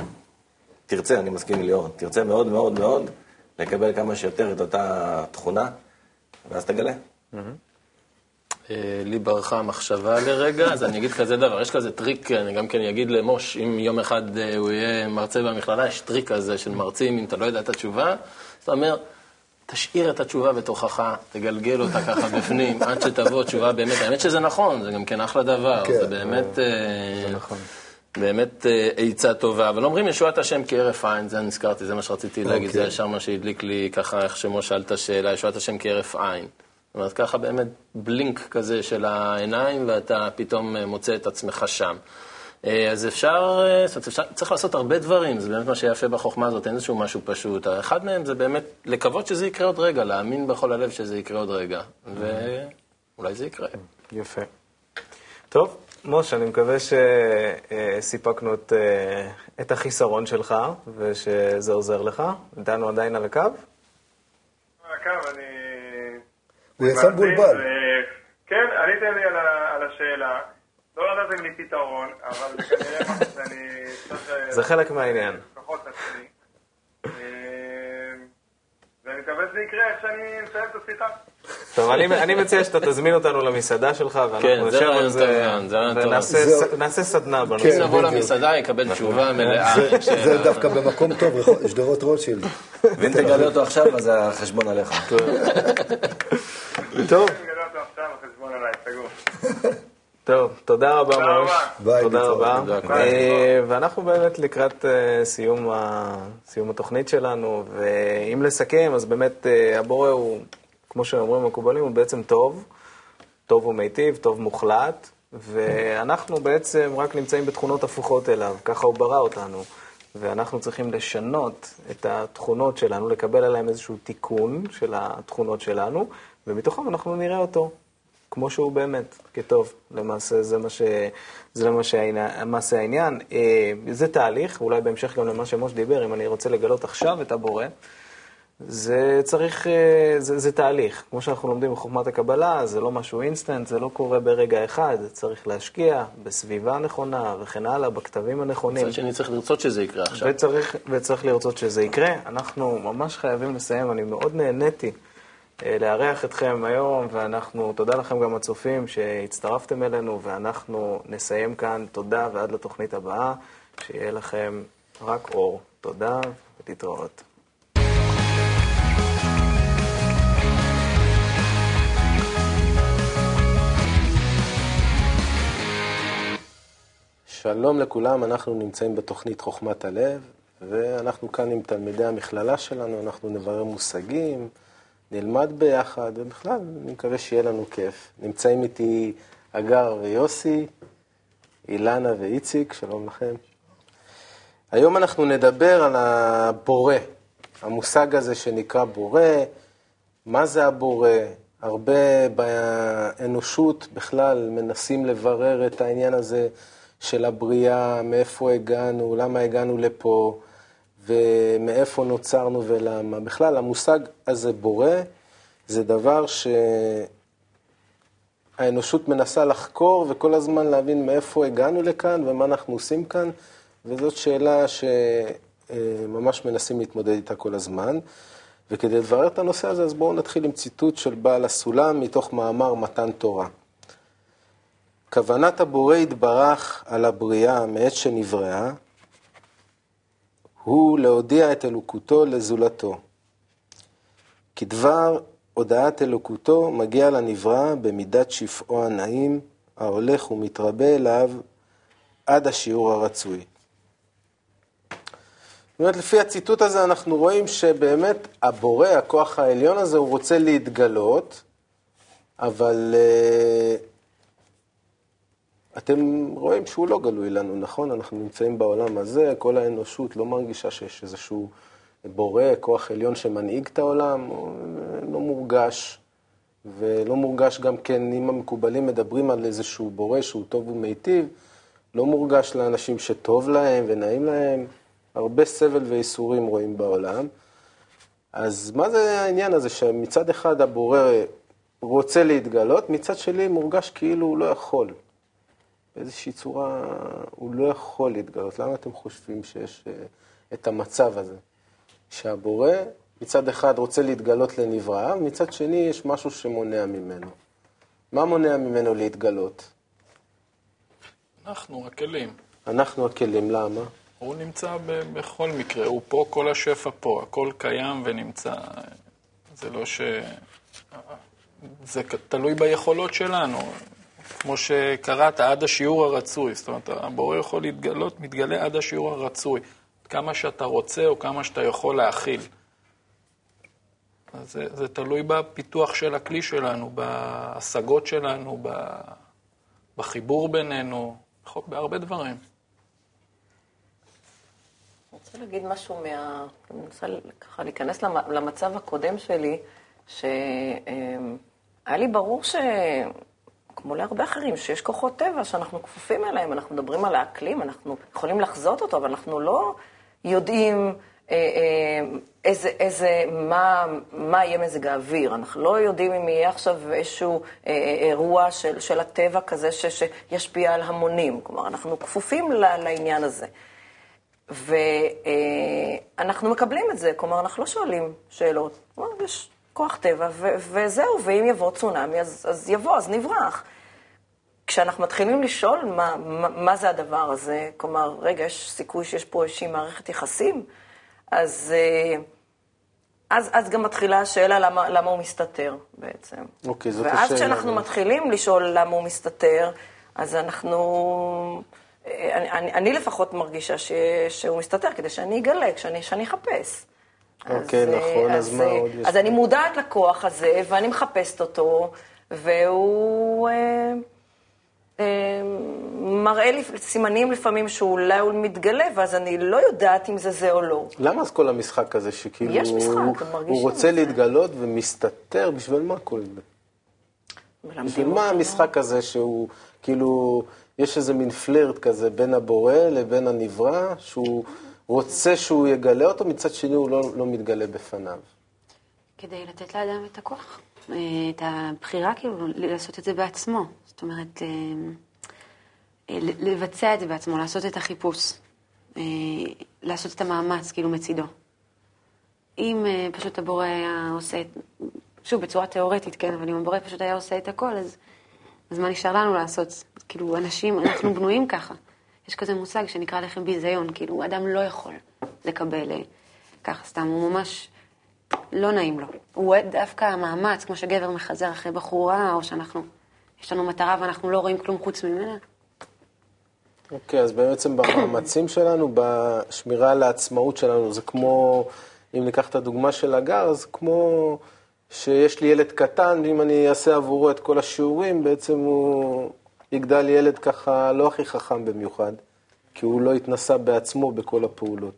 תרצה, אני מסכים עם ליאור, תרצה מאוד מאוד מאוד לקבל כמה שיותר את אותה תכונה, ואז תגלה. אה, לי ברחה המחשבה לרגע, אז אני אגיד כזה דבר, יש כזה טריק, אני גם כן אגיד למוש, אם יום אחד אה, הוא יהיה מרצה במכללה, יש טריק כזה של מרצים, אם אתה לא יודע את התשובה, אז אתה אומר, תשאיר את התשובה בתוכך, תגלגל אותה ככה בפנים, עד שתבוא תשובה באמת, האמת שזה נכון, זה גם כן אחלה דבר, כן. זה באמת... אה, באמת אה, עצה טובה, אבל אומרים ישועת השם כהרף עין, זה נזכרתי, זה מה שרציתי להגיד, זה אוקיי. ישר מה שהדליק לי ככה, איך שמשה שאל את השאלה, ישועת השם כהרף עין. זאת אומרת, ככה באמת בלינק כזה של העיניים, ואתה פתאום אה, מוצא את עצמך שם. אה, אז אפשר, זאת אומרת, אפשר, צריך לעשות הרבה דברים, זה באמת מה שיפה בחוכמה הזאת, אין איזשהו משהו פשוט. אחד מהם זה באמת לקוות שזה יקרה עוד רגע, להאמין בכל הלב שזה יקרה עוד רגע, ואולי זה יקרה. יפה. טוב, משה, אני מקווה שסיפקנו את, אה, את החיסרון שלך, ושזה עוזר לך. איתנו עדיין על הקו? על הקו, אני... הוא יצא מבולבל. כן, עניתם לי על ה- על השאלה. לא נתתם לי פתרון, אבל זה כנראה שאני זה חלק מהעניין. לפחות עצמי. ואני מקווה שזה יקרה איך שאני מסיים את השיחה. טוב, אני, אני מציע שאתה תזמין אותנו למסעדה שלך, ואנחנו כן, נשב רעיון על זה. ונעשה סדנה אם בנושא. כן. נבוא בדיוק. למסעדה, יקבל תשובה מלאה. זה- דווקא במקום טוב, שדרות רוטשילד. ואם תגלה אותו עכשיו, אז החשבון עליך. טוב, אני מגלה אותו עכשיו, החשבון עליי, סגור. טוב, תודה רבה מראש. תודה. רבה. אה, ואנחנו באמת לקראת אה, סיום התוכנית שלנו, ואם לסכם, אז באמת אה, הבורא הוא, כמו שאומרים המקובלים, הוא בעצם טוב, טוב ומיטיב, טוב מוחלט, ואנחנו בעצם רק נמצאים בתכונות הפוכות אליו, ככה הוא ברא אותנו. ואנחנו צריכים לשנות את התכונות שלנו, לקבל עליהן איזשהו תיקון של התכונות שלנו, ומתוכם אנחנו נראה אותו כמו שהוא באמת, כטוב. למעשה זה מה, ש... זה למעשה העניין-. אה, זה תהליך, אולי בהמשך גם למה שמוש דיבר, אם אני רוצה לגלות עכשיו את הבורא, זה צריך, אה, זה, זה תהליך. כמו שאנחנו לומדים בחוכמת הקבלה, זה לא משהו אינסטנט, זה לא קורה ברגע אחד, צריך להשקיע בסביבה הנכונה וכן הלאה, בכתבים הנכונים. מצד שני צריך לרצות שזה יקרה עכשיו. וצריך, וצריך לרצות שזה יקרה. אנחנו ממש חייבים לסיים, אני מאוד נהניתי לארח אתכם היום, ואנחנו, תודה לכם גם הצופים שהצטרפתם אלינו, ואנחנו נסיים כאן. תודה, ועד לתוכנית הבאה, שיהיה לכם רק אור. תודה, ולהתראות. שלום לכולם, אנחנו נמצאים בתוכנית חוכמת הלב, ואנחנו כאן עם תלמידי המכללה שלנו, אנחנו נברר מושגים, נלמד ביחד, ובכלל, אני מקווה שיהיה לנו כיף. נמצאים איתי אגר ויוסי, אילנה ואיציק, שלום לכם. היום אנחנו נדבר על הבורא, המושג הזה שנקרא בורא, מה זה הבורא, הרבה באנושות בכלל מנסים לברר את העניין הזה של הבריאה, מאיפה הגענו, למה הגענו לפה, ומאיפה נוצרנו ולמה. בכלל, המושג הזה בורא, זה דבר שהאנושות מנסה לחקור וכל הזמן להבין מאיפה הגענו לכאן ומה אנחנו עושים כאן, וזאת שאלה שממש מנסים להתמודד איתה כל הזמן. וכדי לברר את הנושא הזה, אז בואו נתחיל עם ציטוט של בעל הסולם מתוך מאמר מתן תורה. כוונת הבורא יתברך על הבריאה מעת שנבראה, הוא להודיע את אלוקותו לזולתו. כדבר הודעת אלוקותו מגיע לנברא במידת שפעו הנעים, ההולך ומתרבה אליו עד השיעור הרצוי. זאת אומרת, לפי הציטוט הזה אנחנו רואים שבאמת הבורא, הכוח העליון הזה, הוא רוצה להתגלות, אבל uh, אתם רואים שהוא לא גלוי לנו, נכון? אנחנו נמצאים בעולם הזה, כל האנושות לא מרגישה שיש איזשהו בורא, כוח עליון שמנהיג את העולם, לא מורגש. ולא מורגש גם כן, אם המקובלים מדברים על איזשהו בורא שהוא טוב ומיטיב, לא מורגש לאנשים שטוב להם ונעים להם. הרבה סבל וייסורים רואים בעולם. אז מה זה העניין הזה שמצד אחד הבורא רוצה להתגלות, מצד שני מורגש כאילו הוא לא יכול. באיזושהי צורה הוא לא יכול להתגלות. למה אתם חושבים שיש uh, את המצב הזה? שהבורא מצד אחד רוצה להתגלות לנבראה, מצד שני יש משהו שמונע ממנו. מה מונע ממנו להתגלות? אנחנו הכלים. אנחנו הכלים, למה? הוא נמצא ב- בכל מקרה, הוא פה, כל השפע פה, הכל קיים ונמצא. זה לא ש... זה תלוי ביכולות שלנו. כמו שקראת, עד השיעור הרצוי. זאת אומרת, הבורא יכול להתגלות, מתגלה עד השיעור הרצוי. כמה שאתה רוצה או כמה שאתה יכול להכיל. זה, זה תלוי בפיתוח של הכלי שלנו, בהשגות שלנו, בחיבור בינינו, בהרבה דברים. אני רוצה להגיד משהו מה... אני רוצה ככה להיכנס למצב הקודם שלי, שהיה לי ברור ש... כמו להרבה אחרים, שיש כוחות טבע שאנחנו כפופים אליהם, אנחנו מדברים על האקלים, אנחנו יכולים לחזות אותו, אבל אנחנו לא יודעים אה, אה, איזה, איזה, מה, מה יהיה מזג האוויר. אנחנו לא יודעים אם יהיה עכשיו איזשהו אה, אירוע של, של הטבע כזה ש, שישפיע על המונים. כלומר, אנחנו כפופים לעניין הזה. ואנחנו מקבלים את זה, כלומר, אנחנו לא שואלים שאלות. יש כוח טבע, ו- וזהו, ואם יבוא צונאמי, אז, אז יבוא, אז נברח. כשאנחנו מתחילים לשאול מה, מה, מה זה הדבר הזה, כלומר, רגע, יש סיכוי שיש פה איזושהי מערכת יחסים, אז, אז, אז גם מתחילה השאלה למה, למה הוא מסתתר בעצם. אוקיי, זאת ואז השאלה. ואז כשאנחנו מתחילים לשאול למה הוא מסתתר, אז אנחנו... אני, אני, אני לפחות מרגישה ש, שהוא מסתתר כדי שאני אגלה, שאני אחפש. אוקיי, אז, נכון, אז, אז מה עוד יש? אז אני מודעת לכוח הזה, ואני מחפשת אותו, והוא אה, אה, מראה לי סימנים לפעמים שאולי הוא מתגלה, ואז אני לא יודעת אם זה זה או לא. למה אז כל המשחק הזה, שכאילו יש משחק, הוא, הוא רוצה זה. להתגלות ומסתתר, בשביל מה כל זה? בשביל מה המשחק הזה שהוא, כאילו, יש איזה מין פלירט כזה בין הבורא לבין הנברא, שהוא רוצה שהוא יגלה אותו, מצד שני הוא לא, לא מתגלה בפניו. כדי לתת לאדם את הכוח, אה, את הבחירה כאילו לעשות את זה בעצמו. זאת אומרת, אה, אה, לבצע את זה בעצמו, לעשות את החיפוש, לעשות את המאמץ כאילו מצידו. אם פשוט הבורא היה עושה שוב, בצורה תיאורטית, כן, אבל אם הבורא פשוט היה עושה את הכל, אז, אז מה נשאר לנו לעשות? כאילו, אנשים, אנחנו בנויים ככה. יש כזה מושג שנקרא לחם ביזיון, כאילו, אדם לא יכול לקבל אה, ככה סתם, הוא ממש לא נעים לו. הוא אוהד דווקא המאמץ, כמו שגבר מחזר אחרי בחורה, או שאנחנו, יש לנו מטרה ואנחנו לא רואים כלום חוץ ממנה. אוקיי, אז בעצם במאמצים שלנו, בשמירה על העצמאות שלנו, זה כמו, אם ניקח את הדוגמה של הגר, זה כמו שיש לי ילד קטן, ואם אני אעשה עבורו את כל השיעורים, בעצם הוא יגדל ילד ככה לא הכי חכם במיוחד, כי הוא לא התנסה בעצמו בכל הפעולות.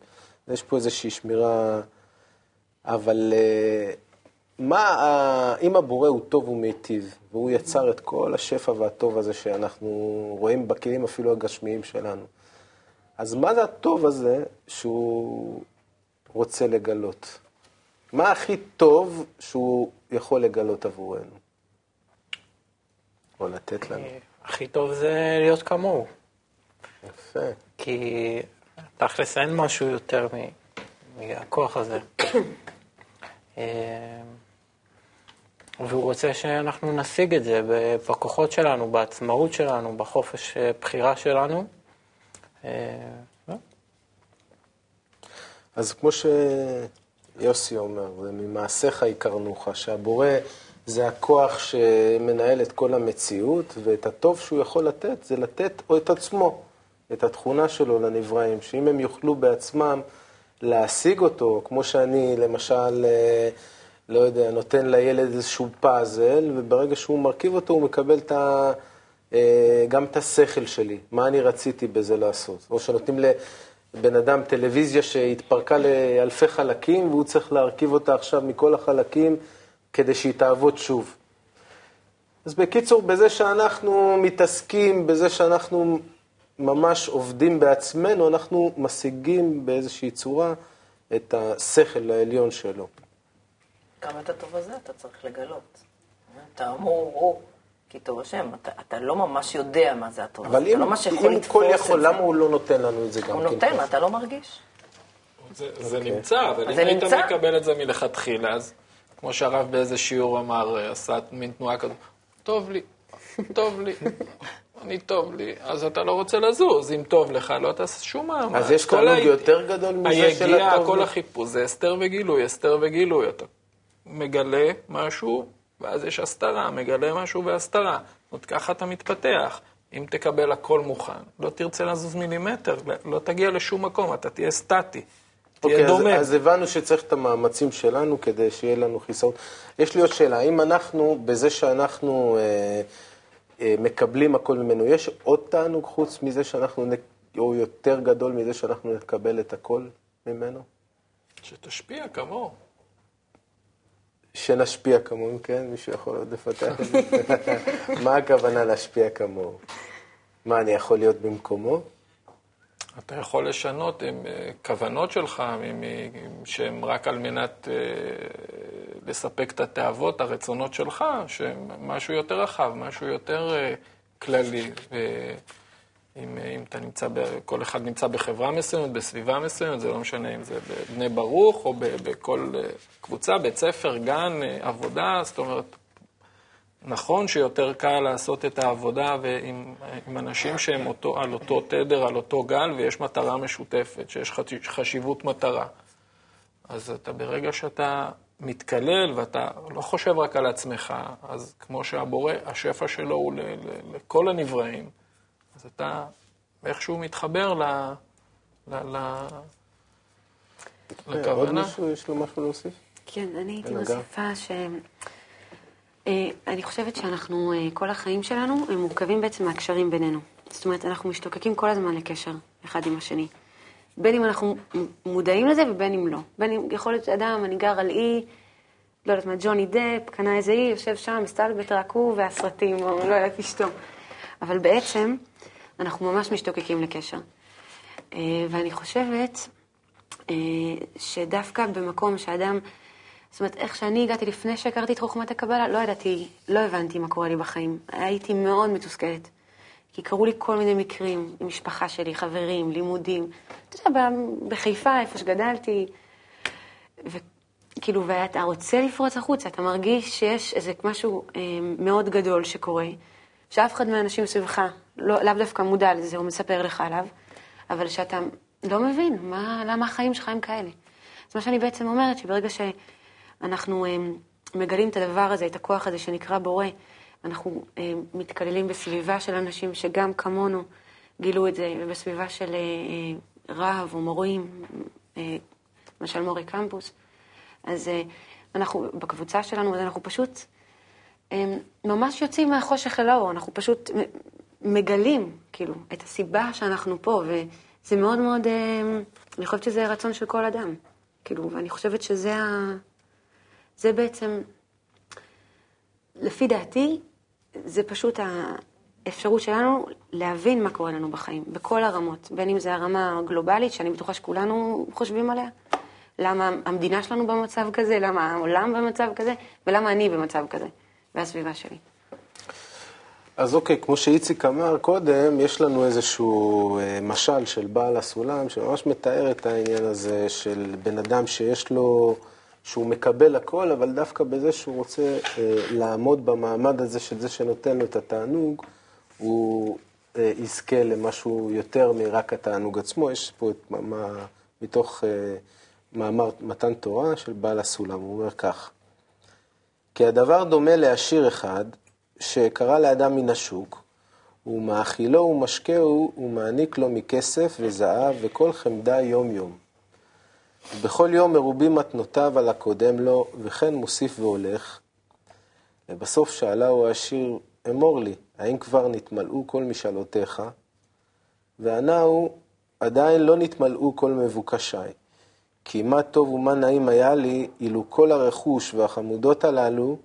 יש פה איזושהי שמירה, אבל אה, מה, אם הבורא הוא טוב ומיטיב, והוא יצר את כל השפע והטוב הזה שאנחנו רואים בכלים אפילו הגשמיים שלנו, אז מה זה הטוב הזה שהוא רוצה לגלות? מה הכי טוב שהוא יכול לגלות עבורנו? או לתת לנו? הכי טוב זה להיות כמוהו. יפה. כי תכלס אין משהו יותר מהכוח הזה. אה, והוא רוצה שאנחנו נשיג את זה בכוחות שלנו, בעצמאות שלנו, בחופש אה, בחירה שלנו. אה, אז כמו שיוסי אומר, זה ממעשיך יקרנוך, שהבורא זה הכוח שמנהל את כל המציאות, ואת הטוב שהוא יכול לתת, זה לתת או את עצמו, את התכונה שלו לנבראים, שאם הם יוכלו בעצמם להשיג אותו, כמו שאני למשל, אה, לא יודע, נותן לילד איזשהו פאזל, וברגע שהוא מרכיב אותו הוא מקבל את ה... אה, גם את השכל שלי, מה אני רציתי בזה לעשות. או שנותנים לבן אדם טלוויזיה שהתפרקה לאלפי חלקים, והוא צריך להרכיב אותה עכשיו מכל החלקים כדי שהיא תעבוד שוב. אז בקיצור, בזה שאנחנו מתעסקים, בזה שאנחנו ממש עובדים בעצמנו, אנחנו משיגים באיזושהי צורה את השכל העליון שלו. גם את הטוב הזה אתה צריך לגלות. אתה אמור, הוא, כי טוב השם, אתה, אתה לא ממש יודע מה זה הטוב הזה, אבל אתה אם, לא ממש יכול אם הוא לתפוס כל את יכול, זה. למה הוא לא נותן לנו את זה גם הוא כן? נותן, ככה? אתה לא מרגיש. זה, זה נמצא, אבל אם זה היית. מקבל את זה מלכתחילה, אז כמו שהרב באיזה שיעור אמר, אה, עשה מין תנועה כזאת, טוב לי, טוב לי, אני טוב לי, אז אתה לא רוצה לזוז, אם טוב לך, לא תעשה שום מאמץ. אז יש כל תענוג ה- יותר גדול מזה של היגיעה, הטוב? כל לי? החיפוש, זה הסתר וגילוי, הסתר וגילוי. אתה מגלה משהו, ואז יש הסתרה, מגלה משהו והסתרה. עוד ככה אתה מתפתח. אם תקבל הכל מוכן, לא תרצה לזוז מילימטר, לא תגיע לשום מקום, אתה תהיה סטטי. תהיה אוקיי, אז, דומה. אז הבנו שצריך את המאמצים שלנו כדי שיהיה לנו חיסרון. יש לי עוד שאלה, האם אנחנו, בזה שאנחנו אה, אה, מקבלים הכל ממנו, יש עוד תענוג חוץ מזה שאנחנו, נ- או יותר גדול מזה שאנחנו נקבל את הכל ממנו? שתשפיע כמוהו. שנשפיע כמוהו, כן? מישהו יכול עוד לפתח את זה? מה הכוונה להשפיע כמוהו? מה, אני יכול להיות במקומו? אתה יכול לשנות עם אה, כוונות שלך, שהן רק על מנת אה, לספק את התאוות, הרצונות שלך, שהם משהו יותר רחב, משהו יותר אה, כללי. אה, אם אתה נמצא, ב- כל אחד נמצא בחברה מסוימת, בסביבה מסוימת, זה לא משנה אם זה בבני ברוך או בכל קבוצה, בית ספר, גן, עבודה, זאת אומרת, נכון שיותר קל לעשות את העבודה ועם עם אנשים שהם אותו, על אותו תדר, על אותו גל, ויש מטרה משותפת, שיש חש- חשיבות מטרה. אז אתה, ברגע שאתה מתקלל ואתה לא חושב רק על עצמך, אז כמו שהבורא, השפע שלו הוא ל, ל, לכל הנבראים, אז אתה איכשהו מתחבר ל... ל, ל עוד לכוונה. מישהו יש לו משהו להוסיף? כן, אני הייתי. מוסיפה ש... אה, אני חושבת שאנחנו, אה, כל החיים שלנו, הם מורכבים בעצם מהקשרים בינינו. זאת אומרת, אנחנו משתוקקים כל הזמן לקשר אחד עם השני. בין אם אנחנו מודעים לזה ובין אם לא. בין אם יכול להיות אדם, אני גר על אי, לא יודעת מה, ג'וני דפ, קנה איזה אי, יושב שם, מסתלבט רק הוא והסרטים, או לא יודעת אשתו. אבל בעצם, אנחנו ממש משתוקקים לקשר. אה, ואני חושבת שדווקא במקום שאדם, זאת אומרת, איך שאני הגעתי לפני שהכרתי את חוכמת הקבלה, לא ידעתי, לא הבנתי מה קורה לי בחיים. הייתי מאוד מתוסכלת. כי קרו לי כל מיני מקרים עם משפחה שלי, חברים, לימודים. אתה יודע, בחיפה, איפה שגדלתי, כאילו, ואתה רוצה לפרוץ החוצה, אתה מרגיש שיש איזה משהו אה, מאוד גדול שקורה, שאף אחד מהאנשים סביבך לא, לאו דווקא מודע לזה, הוא מספר לך עליו, אבל שאתה לא מבין מה, למה החיים שלך הם כאלה. אז מה שאני בעצם אומרת, שברגע שאנחנו אה, מגלים את הדבר הזה, את הכוח הזה שנקרא בורא, אנחנו אה, מתקללים בסביבה של אנשים שגם כמונו גילו את זה, ובסביבה של אה, אה, רב או מורים, אה, למשל מורי קמפוס, אז אנחנו, בקבוצה שלנו, אז אנחנו פשוט אה, ממש יוצאים מהחושך אל האור, אנחנו פשוט מגלים, כאילו, את הסיבה שאנחנו פה, וזה מאוד מאוד, אני חושבת שזה רצון של כל אדם, כאילו, ואני חושבת שזה ה... זה בעצם, לפי דעתי, זה פשוט האפשרות שלנו להבין מה קורה לנו בחיים, בכל הרמות, בין אם זה הרמה הגלובלית, שאני בטוחה שכולנו חושבים עליה, למה המדינה שלנו במצב כזה, למה העולם במצב כזה, ולמה אני במצב כזה, והסביבה שלי. אז אוקיי, כמו שאיציק אמר קודם, יש לנו איזשהו אה, משל של בעל הסולם, שממש מתאר את העניין הזה של בן אדם שיש לו, שהוא מקבל הכל, אבל דווקא בזה שהוא רוצה אה, לעמוד במעמד הזה של זה שנותן לו את התענוג, הוא אה, יזכה למשהו יותר מרק התענוג עצמו. יש פה את, מה, מתוך... אה, מאמר מתן תורה של בעל הסולם, הוא אומר כך: כי הדבר דומה לעשיר אחד שקרא לאדם מן השוק, ומאכילו ומשקהו ומעניק לו מכסף וזהב וכל חמדה יום-יום. בכל יום מרובים מתנותיו על הקודם לו, וכן מוסיף והולך. ובסוף שאלה העשיר, אמור לי, האם כבר נתמלאו כל משאלותיך? וענה הוא, עדיין לא נתמלאו כל מבוקשיי. כי מה טוב ומה נעים היה לי, אילו כל הרכוש והחמודות הללו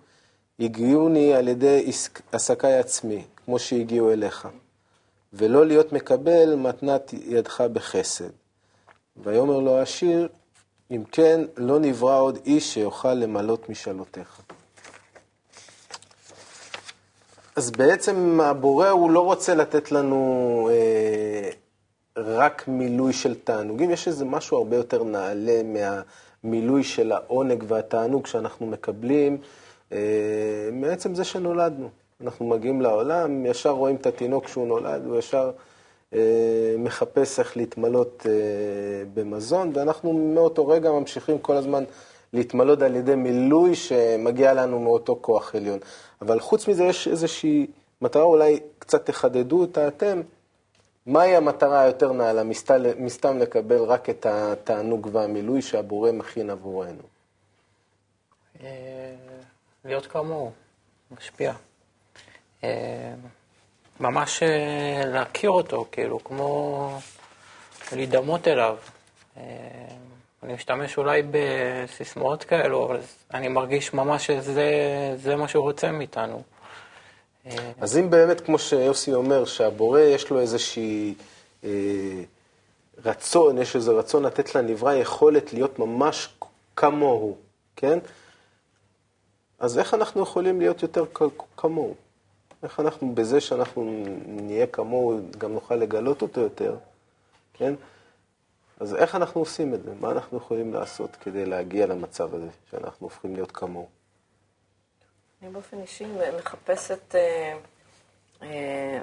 הגיעוני על ידי עסקי עצמי, כמו שהגיעו אליך, ולא להיות מקבל מתנת ידך בחסד. ויאמר לו העשיר, אם כן, לא נברא עוד איש שיוכל למלות משאלותיך. אז בעצם הבורא הוא לא רוצה לתת לנו אה, רק מילוי של תענוגים, יש איזה משהו הרבה יותר נעלה מהמילוי של העונג והתענוג שאנחנו מקבלים אה, מעצם זה שנולדנו. אנחנו מגיעים לעולם, ישר רואים את התינוק כשהוא נולד, הוא ישר אה, מחפש איך להתמלות אה, במזון, ואנחנו מאותו רגע ממשיכים כל הזמן להתמלות על ידי מילוי שמגיע לנו מאותו כוח עליון. אבל חוץ מזה יש איזושהי מטרה, אולי קצת תחדדו אותה אתם. מהי המטרה היותר נעלה, מסתם לקבל רק את התענוג והמילוי שהבורא מכין עבורנו? אה, להיות כמוהו, משפיע. אה, ממש אה, להכיר אותו, כאילו, כמו להידמות אליו. אני משתמש אולי בסיסמאות כאלו, אבל אני מרגיש ממש שזה מה שהוא רוצה מאיתנו. אז אם באמת, כמו שיוסי אומר, שהבורא יש לו איזושהי אה, רצון, יש איזה רצון לתת לנברא יכולת להיות ממש כמוהו, כן? אז איך אנחנו יכולים להיות יותר כמוהו? איך אנחנו, בזה שאנחנו נהיה כמוהו, גם נוכל לגלות אותו יותר, כן? אז איך אנחנו עושים את זה? מה אנחנו יכולים לעשות כדי להגיע למצב הזה, שאנחנו הופכים להיות כמוהו? אני באופן אישי מחפשת אה, אה,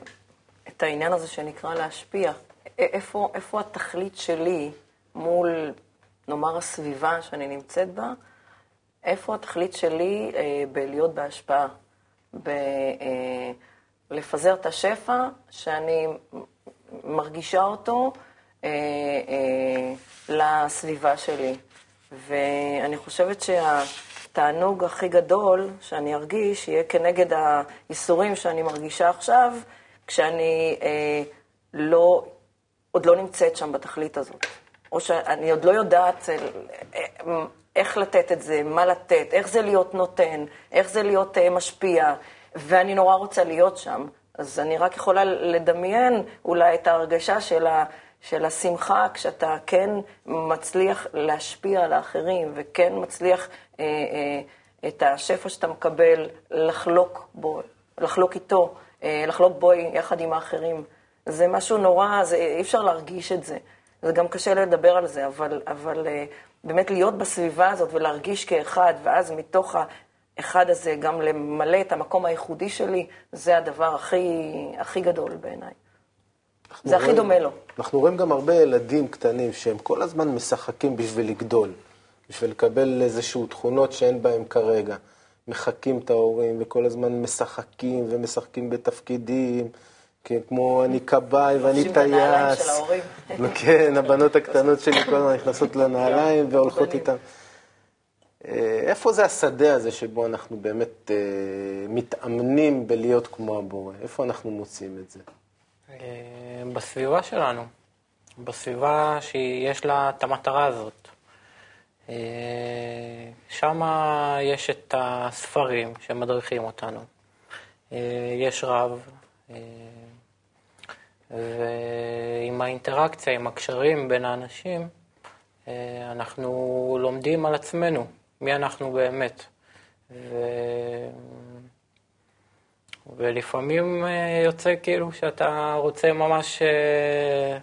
את העניין הזה שנקרא להשפיע. איפה, איפה התכלית שלי מול, נאמר, הסביבה שאני נמצאת בה? איפה התכלית שלי אה, בלהיות בהשפעה? בלפזר אה, את השפע שאני מרגישה אותו אה, אה, לסביבה שלי. ואני חושבת שה... התענוג הכי גדול שאני ארגיש יהיה כנגד האיסורים שאני מרגישה עכשיו, כשאני אה, לא, עוד לא נמצאת שם בתכלית הזאת. או שאני עוד לא יודעת איך לתת את זה, מה לתת, איך זה להיות נותן, איך זה להיות אה, משפיע, ואני נורא רוצה להיות שם. אז אני רק יכולה לדמיין אולי את ההרגשה של ה... של השמחה, כשאתה כן מצליח להשפיע על האחרים וכן מצליח אה, אה, את השפע שאתה מקבל לחלוק בו, לחלוק איתו, אה, לחלוק בו יחד עם האחרים. זה משהו נורא, זה, אי אפשר להרגיש את זה. זה גם קשה לדבר על זה, אבל, אבל אה, באמת להיות בסביבה הזאת ולהרגיש כאחד, ואז מתוך האחד הזה גם למלא את המקום הייחודי שלי, זה הדבר הכי, הכי גדול בעיניי. זה הכי דומה לו. אנחנו רואים גם הרבה ילדים קטנים שהם כל הזמן משחקים בשביל לגדול, בשביל לקבל איזשהו תכונות שאין בהם כרגע. מחקים את ההורים וכל הזמן משחקים ומשחקים בתפקידים, כן, כמו אני כבאי ואני טייס. כן, הבנות הקטנות שלי כל הזמן נכנסות לנעליים והולכות איתן. אה, איפה זה השדה הזה שבו אנחנו באמת אה, מתאמנים בלהיות כמו הבורא? איפה אנחנו מוצאים את זה? אה, בסביבה שלנו, בסביבה שיש לה את המטרה הזאת. שם יש את הספרים שמדריכים אותנו. אה, יש רב, אה, ועם האינטראקציה, עם הקשרים בין האנשים, אה, אנחנו לומדים על עצמנו, מי אנחנו באמת. ו... ולפעמים אה, יוצא כאילו שאתה רוצה ממש... אה,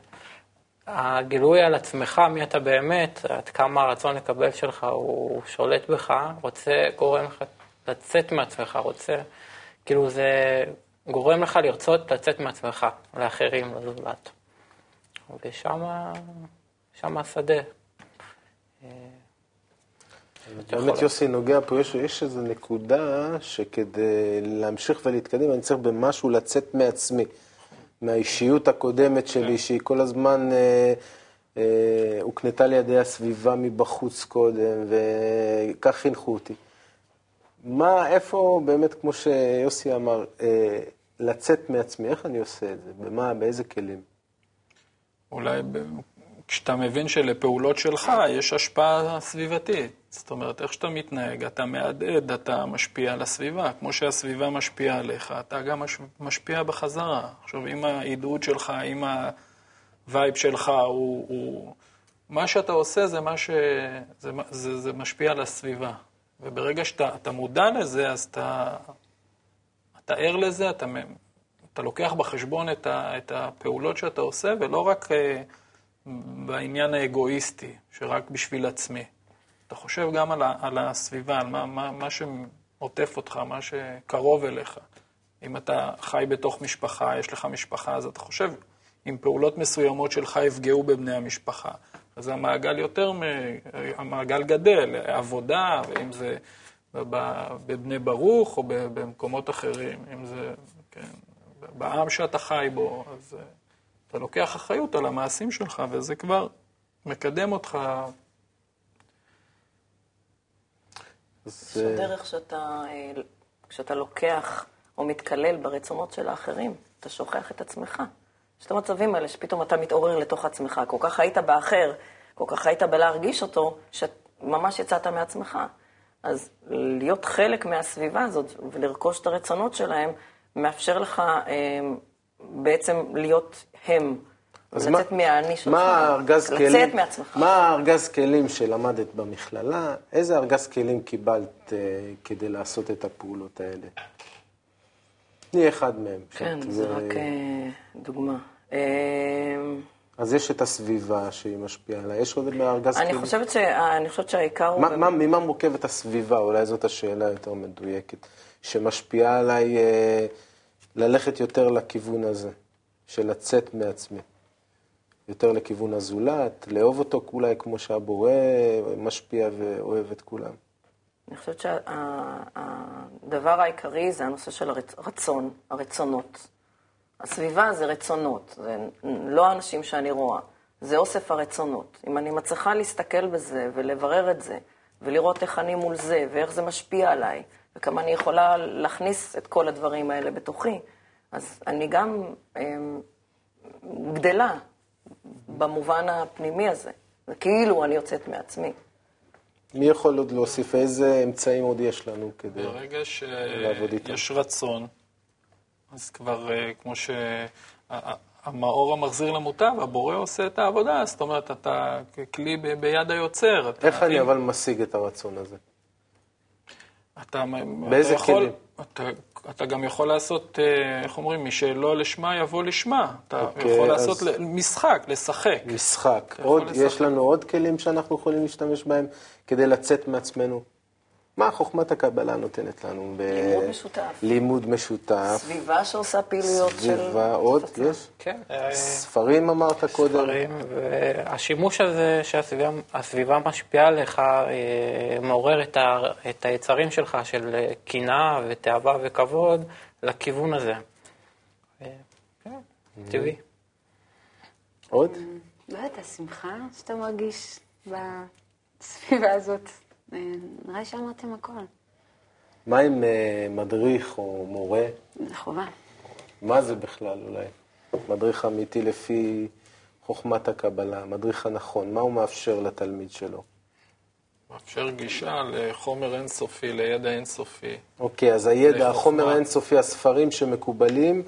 הגילוי על עצמך, מי אתה באמת, עד כמה הרצון לקבל שלך הוא שולט בך, רוצה, גורם לך לצאת מעצמך, רוצה, כאילו זה גורם לך לרצות לצאת מעצמך, לאחרים, לזולת. ושם, שם השדה. באמת יוסי נוגע פה, יש, יש איזו נקודה שכדי להמשיך ולהתקדם אני צריך במשהו לצאת מעצמי, מהאישיות הקודמת שלי, שהיא כל הזמן אה, אה, הוקנתה לי ידי הסביבה מבחוץ קודם, וכך חינכו אותי. מה, איפה באמת, כמו שיוסי אמר, אה, לצאת מעצמי, איך אני עושה את זה? במה, באיזה כלים? אולי ב... כשאתה מבין שלפעולות שלך יש השפעה סביבתית. זאת אומרת, איך שאתה מתנהג, אתה מהדהד, אתה משפיע על הסביבה. כמו שהסביבה משפיעה עליך, אתה גם מש... משפיע בחזרה. עכשיו, אם ההדהוד שלך, אם ה vibe שלך הוא, הוא... מה שאתה עושה זה מה ש... זה, זה, זה משפיע על הסביבה. וברגע שאתה מודע לזה, אז אתה, אתה ער לזה, אתה, אתה לוקח בחשבון את, ה, את הפעולות שאתה עושה, ולא רק אה, בעניין האגואיסטי, שרק בשביל עצמי. אתה חושב גם על, ה, על הסביבה, על מה, מה, מה שעוטף אותך, מה שקרוב אליך. אם אתה חי בתוך משפחה, יש לך משפחה, אז אתה חושב, אם פעולות מסוימות שלך יפגעו בבני המשפחה, אז המעגל יותר, המעגל גדל, עבודה, אם זה בבני ברוך או במקומות אחרים, אם זה, כן, בעם שאתה חי בו, אז אתה לוקח אחריות על המעשים שלך, וזה כבר מקדם אותך. יש דרך שאתה, כשאתה לוקח או מתקלל ברצונות של האחרים, אתה שוכח את עצמך. יש את המצבים האלה שפתאום אתה מתעורר לתוך עצמך, כל כך היית באחר, כל כך היית בלהרגיש אותו, שממש יצאת מעצמך. אז להיות חלק מהסביבה הזאת ולרכוש את הרצונות שלהם, מאפשר לך אה, בעצם להיות הם. לצאת מהאני שלך, לצאת כלים, מעצמך. מה הארגז כלים שלמדת במכללה? איזה ארגז כלים קיבלת אה, כדי לעשות את הפעולות האלה? תני אחד מהם. כן, זה ו... רק אה, דוגמה. אה, אז יש את הסביבה שהיא משפיעה עליי, יש עוד מארגז כלים? ש... אני חושבת שהעיקר הוא... מה, מה, ממה מורכבת הסביבה? אולי זאת השאלה יותר מדויקת. שמשפיעה עליי אה, ללכת יותר לכיוון הזה, של לצאת מעצמי. יותר לכיוון הזולת, לאהוב אותו אולי כמו שהבורא משפיע ואוהב את כולם. אני חושבת שהדבר העיקרי זה הנושא של הרצון, הרצונות. הסביבה זה רצונות, זה לא האנשים שאני רואה, זה אוסף הרצונות. אם אני מצליחה להסתכל בזה ולברר את זה, ולראות איך אני מול זה, ואיך זה משפיע עליי, וכמה אני יכולה להכניס את כל הדברים האלה בתוכי, אז אני גם הם, גדלה במובן הפנימי הזה. זה כאילו אני יוצאת מעצמי. מי יכול עוד להוסיף? איזה אמצעים עוד יש לנו כדי ברגע לעבוד איתם? שיש רצון, אז כבר אה, כמו שהמאור המחזיר למוטב, הבורא עושה את העבודה, זאת אומרת, אתה כלי ביד היוצר. איך אני אבל משיג את הרצון הזה? אתה, באיזה אתה יכול, כלים? אתה, אתה גם יכול לעשות, אה, איך אומרים, מי שלא לשמה יבוא לשמה. אתה אוקיי, יכול אז- לעשות ל- משחק, לשחק. משחק. עוד, לשחק. יש לנו עוד כלים שאנחנו יכולים להשתמש בהם כדי לצאת מעצמנו. מה חוכמת הקבלה נותנת לנו? ב... לימוד משותף. לימוד משותף. סביבה שעושה פעילויות של... סביבה, עוד, יש? כן. ספרים אמרת קודם. ספרים, והשימוש הזה שהסביבה הסביבה משפיעה עליך, אה, מעורר את, ה, את היצרים שלך של אה, קנאה ותאווה וכבוד לכיוון הזה. אה, כן, טבעי. עוד? לא יודעת, השמחה שאתה מרגיש בסביבה הזאת, נראה לי שאמרתם הכל. מה עם אה, מדריך או מורה? זה חובה. מה זה בכלל אולי? מדריך אמיתי לפי חוכמת הקבלה, המדריך הנכון, מה הוא מאפשר לתלמיד שלו? מאפשר גישה לחומר אינסופי, לידע אינסופי. אוקיי, אז הידע. החומר האינסופי, הספרים שמקובלים,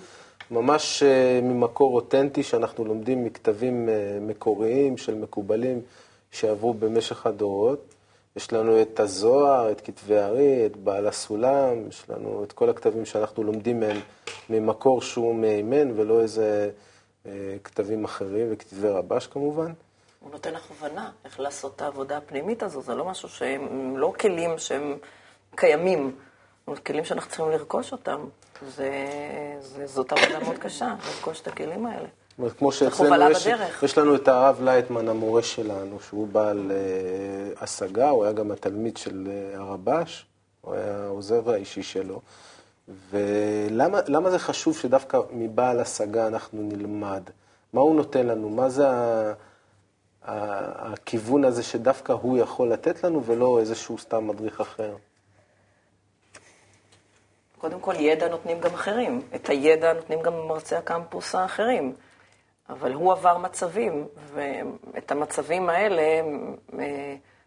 ממש אה, ממקור אותנטי, שאנחנו לומדים מכתבים אה, מקוריים של מקובלים שעברו במשך הדורות. יש לנו את הזוהר, את כתבי הארי, את בעל הסולם, יש לנו את כל הכתבים שאנחנו לומדים מהם ממקור שהוא מהימן, ולא איזה אה, כתבים אחרים, וכתבי רבש כמובן. הוא נותן לך הבנה איך לעשות את העבודה הפנימית הזו, זה לא משהו שהם לא כלים שהם קיימים, הם כלים שאנחנו צריכים לרכוש אותם. זה, זה, זאת עבודה מאוד קשה, לרכוש את הכלים האלה. זאת אומרת, כמו שאצלנו יש. יש לנו את הרב לייטמן, המורה שלנו, שהוא בעל אה, השגה, הוא היה גם התלמיד של אה, הרבש, הוא היה העוזר האישי שלו. ולמה למה זה חשוב שדווקא מבעל השגה אנחנו נלמד? מה הוא נותן לנו? מה זה ה, ה, הכיוון הזה שדווקא הוא יכול לתת לנו ולא איזשהו סתם מדריך אחר? קודם כל, ידע נותנים גם אחרים. את הידע נותנים גם מרצי הקמפוס האחרים. אבל הוא עבר מצבים, ואת המצבים האלה,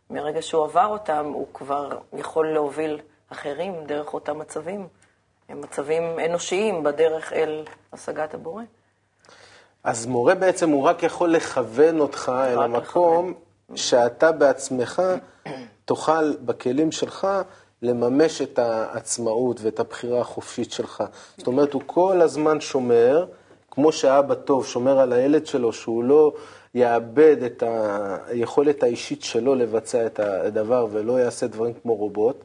מרגע שהוא עבר אותם, הוא כבר יכול להוביל אחרים דרך אותם מצבים. הם מצבים אנושיים בדרך אל השגת הבורא. אז מורה בעצם הוא רק יכול לכוון אותך אל המקום שאתה בעצמך תוכל בכלים שלך לממש את העצמאות ואת הבחירה החופשית שלך. זאת אומרת, הוא כל הזמן שומר, כמו שאבא טוב שומר על הילד שלו, שהוא לא יאבד את היכולת האישית שלו לבצע את הדבר ולא יעשה דברים כמו רובוט.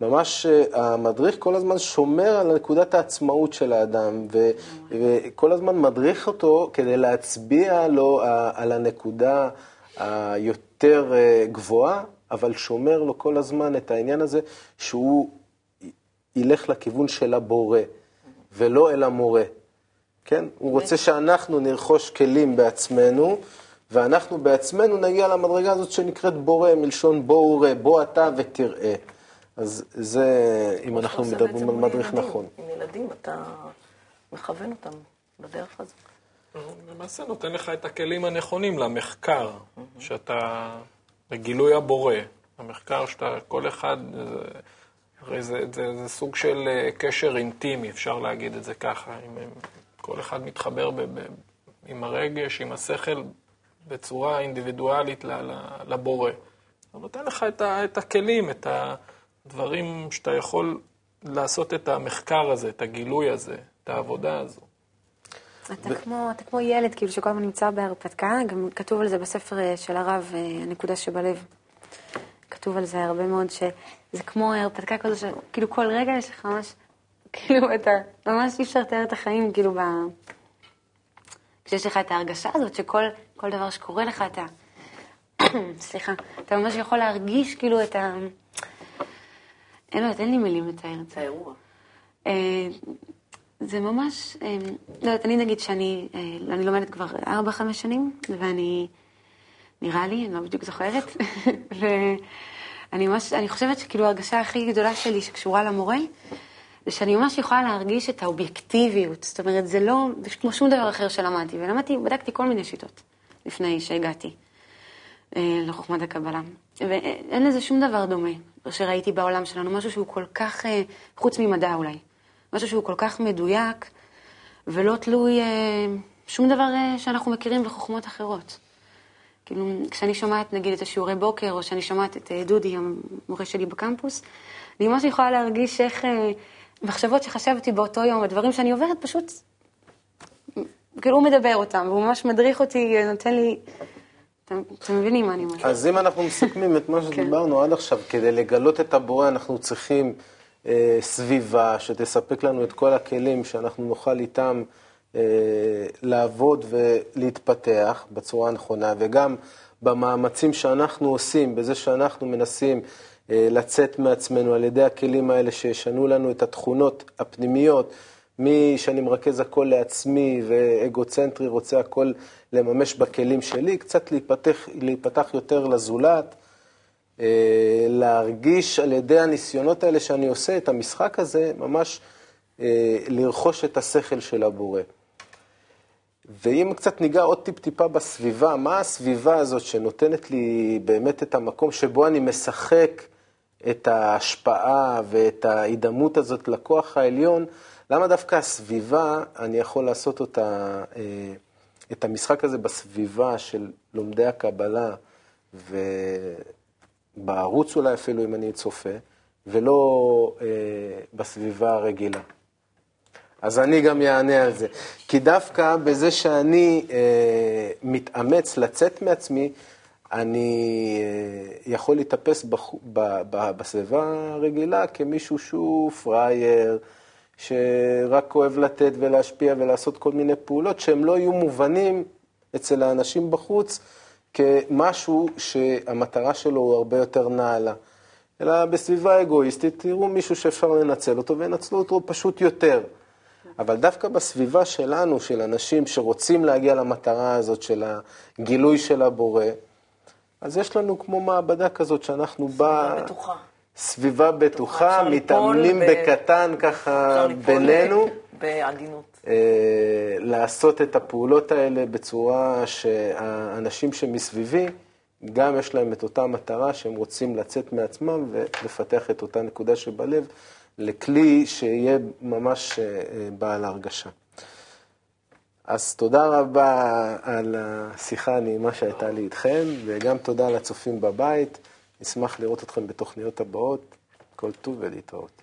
ממש אה, המדריך כל הזמן שומר על נקודת העצמאות של האדם, ו- וכל הזמן מדריך אותו כדי להצביע לו אה, על הנקודה היותר אה, גבוהה, אבל שומר לו כל הזמן את העניין הזה שהוא ילך לכיוון של הבורא, ולא אל המורה. כן? הוא רוצה שאנחנו נרכוש כלים בעצמנו, ואנחנו בעצמנו נגיע למדרגה הזאת שנקראת בורא, מלשון בוא וראה, בוא אתה ותראה. אז זה, אם אנחנו זה מדברים על מדריך ילדים. נכון. עם ילדים אתה מכוון אותם בדרך. הוא למעשה נותן לך את הכלים הנכונים למחקר, שאתה, לגילוי הבורא. המחקר שאתה, כל אחד, זה- הרי זה, זה, זה סוג של אה, קשר אינטימי, אפשר להגיד את זה ככה. אם, אם כל אחד מתחבר ב, ב, עם הרגש, עם השכל, בצורה אינדיבידואלית לבורא. הוא נותן לך את, ה, את הכלים, את הדברים שאתה יכול לעשות את המחקר הזה, את הגילוי הזה, את העבודה הזו. אתה כמו, אתה כמו ילד, כאילו, שכל הזמן נמצא בהרפתקה, גם כתוב על זה בספר אה, של הרב, אה, הנקודה שבלב. כתוב על זה הרבה מאוד, שזה כמו הרפתקה כזו, שכאילו כל רגע יש לך ממש, כאילו, אתה, ממש אי אפשר לתאר את החיים, כאילו, ב... כשיש לך את ההרגשה הזאת שכל כל דבר שקורה לך, אתה, סליחה, אתה ממש יכול להרגיש כאילו את ה... אין, לא אין לי מילים לתאר את זה. האירוע. אה, זה ממש, אה, לא יודעת, אני נגיד שאני אה, אני לומדת כבר 4-5 שנים, ואני, נראה לי, אני לא בדיוק זוכרת, ואני ממש, אני חושבת שכאילו ההרגשה הכי גדולה שלי שקשורה למורה, זה שאני ממש יכולה להרגיש את האובייקטיביות. זאת אומרת, זה לא, זה כמו שום דבר אחר שלמדתי, ולמדתי, בדקתי כל מיני שיטות לפני שהגעתי אה, לחוכמת הקבלה. ואין לזה שום דבר דומה שראיתי בעולם שלנו, משהו שהוא כל כך, אה, חוץ ממדע אולי, משהו שהוא כל כך מדויק ולא תלוי אה, שום דבר שאנחנו מכירים בחוכמות אחרות. כאילו, כשאני שומעת נגיד את השיעורי בוקר, או שאני שומעת את דודי, המורה שלי בקמפוס, אני ממש יכולה להרגיש איך אה, מחשבות שחשבתי באותו יום, הדברים שאני עוברת, פשוט, כאילו הוא מדבר אותם, והוא ממש מדריך אותי, נותן לי... אתם, אתם מבינים מה אני אומרת. אז אם אנחנו מסכמים את מה כן. שדיברנו עד עכשיו, כדי לגלות את הבורא אנחנו צריכים אה, סביבה שתספק לנו את כל הכלים שאנחנו נוכל איתם אה, לעבוד ולהתפתח בצורה הנכונה, וגם במאמצים שאנחנו עושים, בזה שאנחנו מנסים לצאת מעצמנו על ידי הכלים האלה שישנו לנו את התכונות הפנימיות, מי שאני מרכז הכל לעצמי ואגוצנטרי רוצה הכל לממש בכלים שלי, קצת להיפתח, להיפתח יותר לזולת, אה, להרגיש על ידי הניסיונות האלה שאני עושה את המשחק הזה, ממש אה, לרכוש את השכל של הבורא. ואם קצת ניגע עוד טיפ-טיפה בסביבה, מה הסביבה הזאת שנותנת לי באמת את המקום שבו אני משחק את ההשפעה ואת ההידמות הזאת לכוח העליון, למה דווקא הסביבה, אני יכול לעשות אותה, אה, את המשחק הזה בסביבה של לומדי הקבלה, ובערוץ אולי אפילו אם אני צופה, ולא אה, בסביבה הרגילה. אז אני גם אענה על זה. כי דווקא בזה שאני אה, מתאמץ לצאת מעצמי, אני אה, יכול להתאפס בסביבה הרגילה כמישהו שהוא פראייר, שרק אוהב לתת ולהשפיע ולעשות כל מיני פעולות שהם לא יהיו מובנים אצל האנשים בחוץ כמשהו שהמטרה שלו הוא הרבה יותר נעלה. אלא בסביבה אגואיסטית תראו מישהו שאפשר לנצל אותו וינצלו אותו פשוט יותר. אבל דווקא בסביבה שלנו, של אנשים שרוצים להגיע למטרה הזאת של הגילוי של הבורא, אז יש לנו כמו מעבדה כזאת שאנחנו בה... סביבה בטוחה. סביבה בטוחה, מתאמנים. בקטן ככה בינינו. בעדינות. אה, לעשות את הפעולות האלה בצורה שהאנשים שמסביבי, גם יש להם את אותה מטרה שהם רוצים לצאת מעצמם ולפתח את אותה נקודה שבלב לכלי שיהיה ממש אה, בעל הרגשה. אז תודה רבה על השיחה הנעימה שהייתה לי איתכם, וגם תודה לצופים בבית. נשמח לראות אתכם בתוכניות הבאות. כל טוב ולהתראות.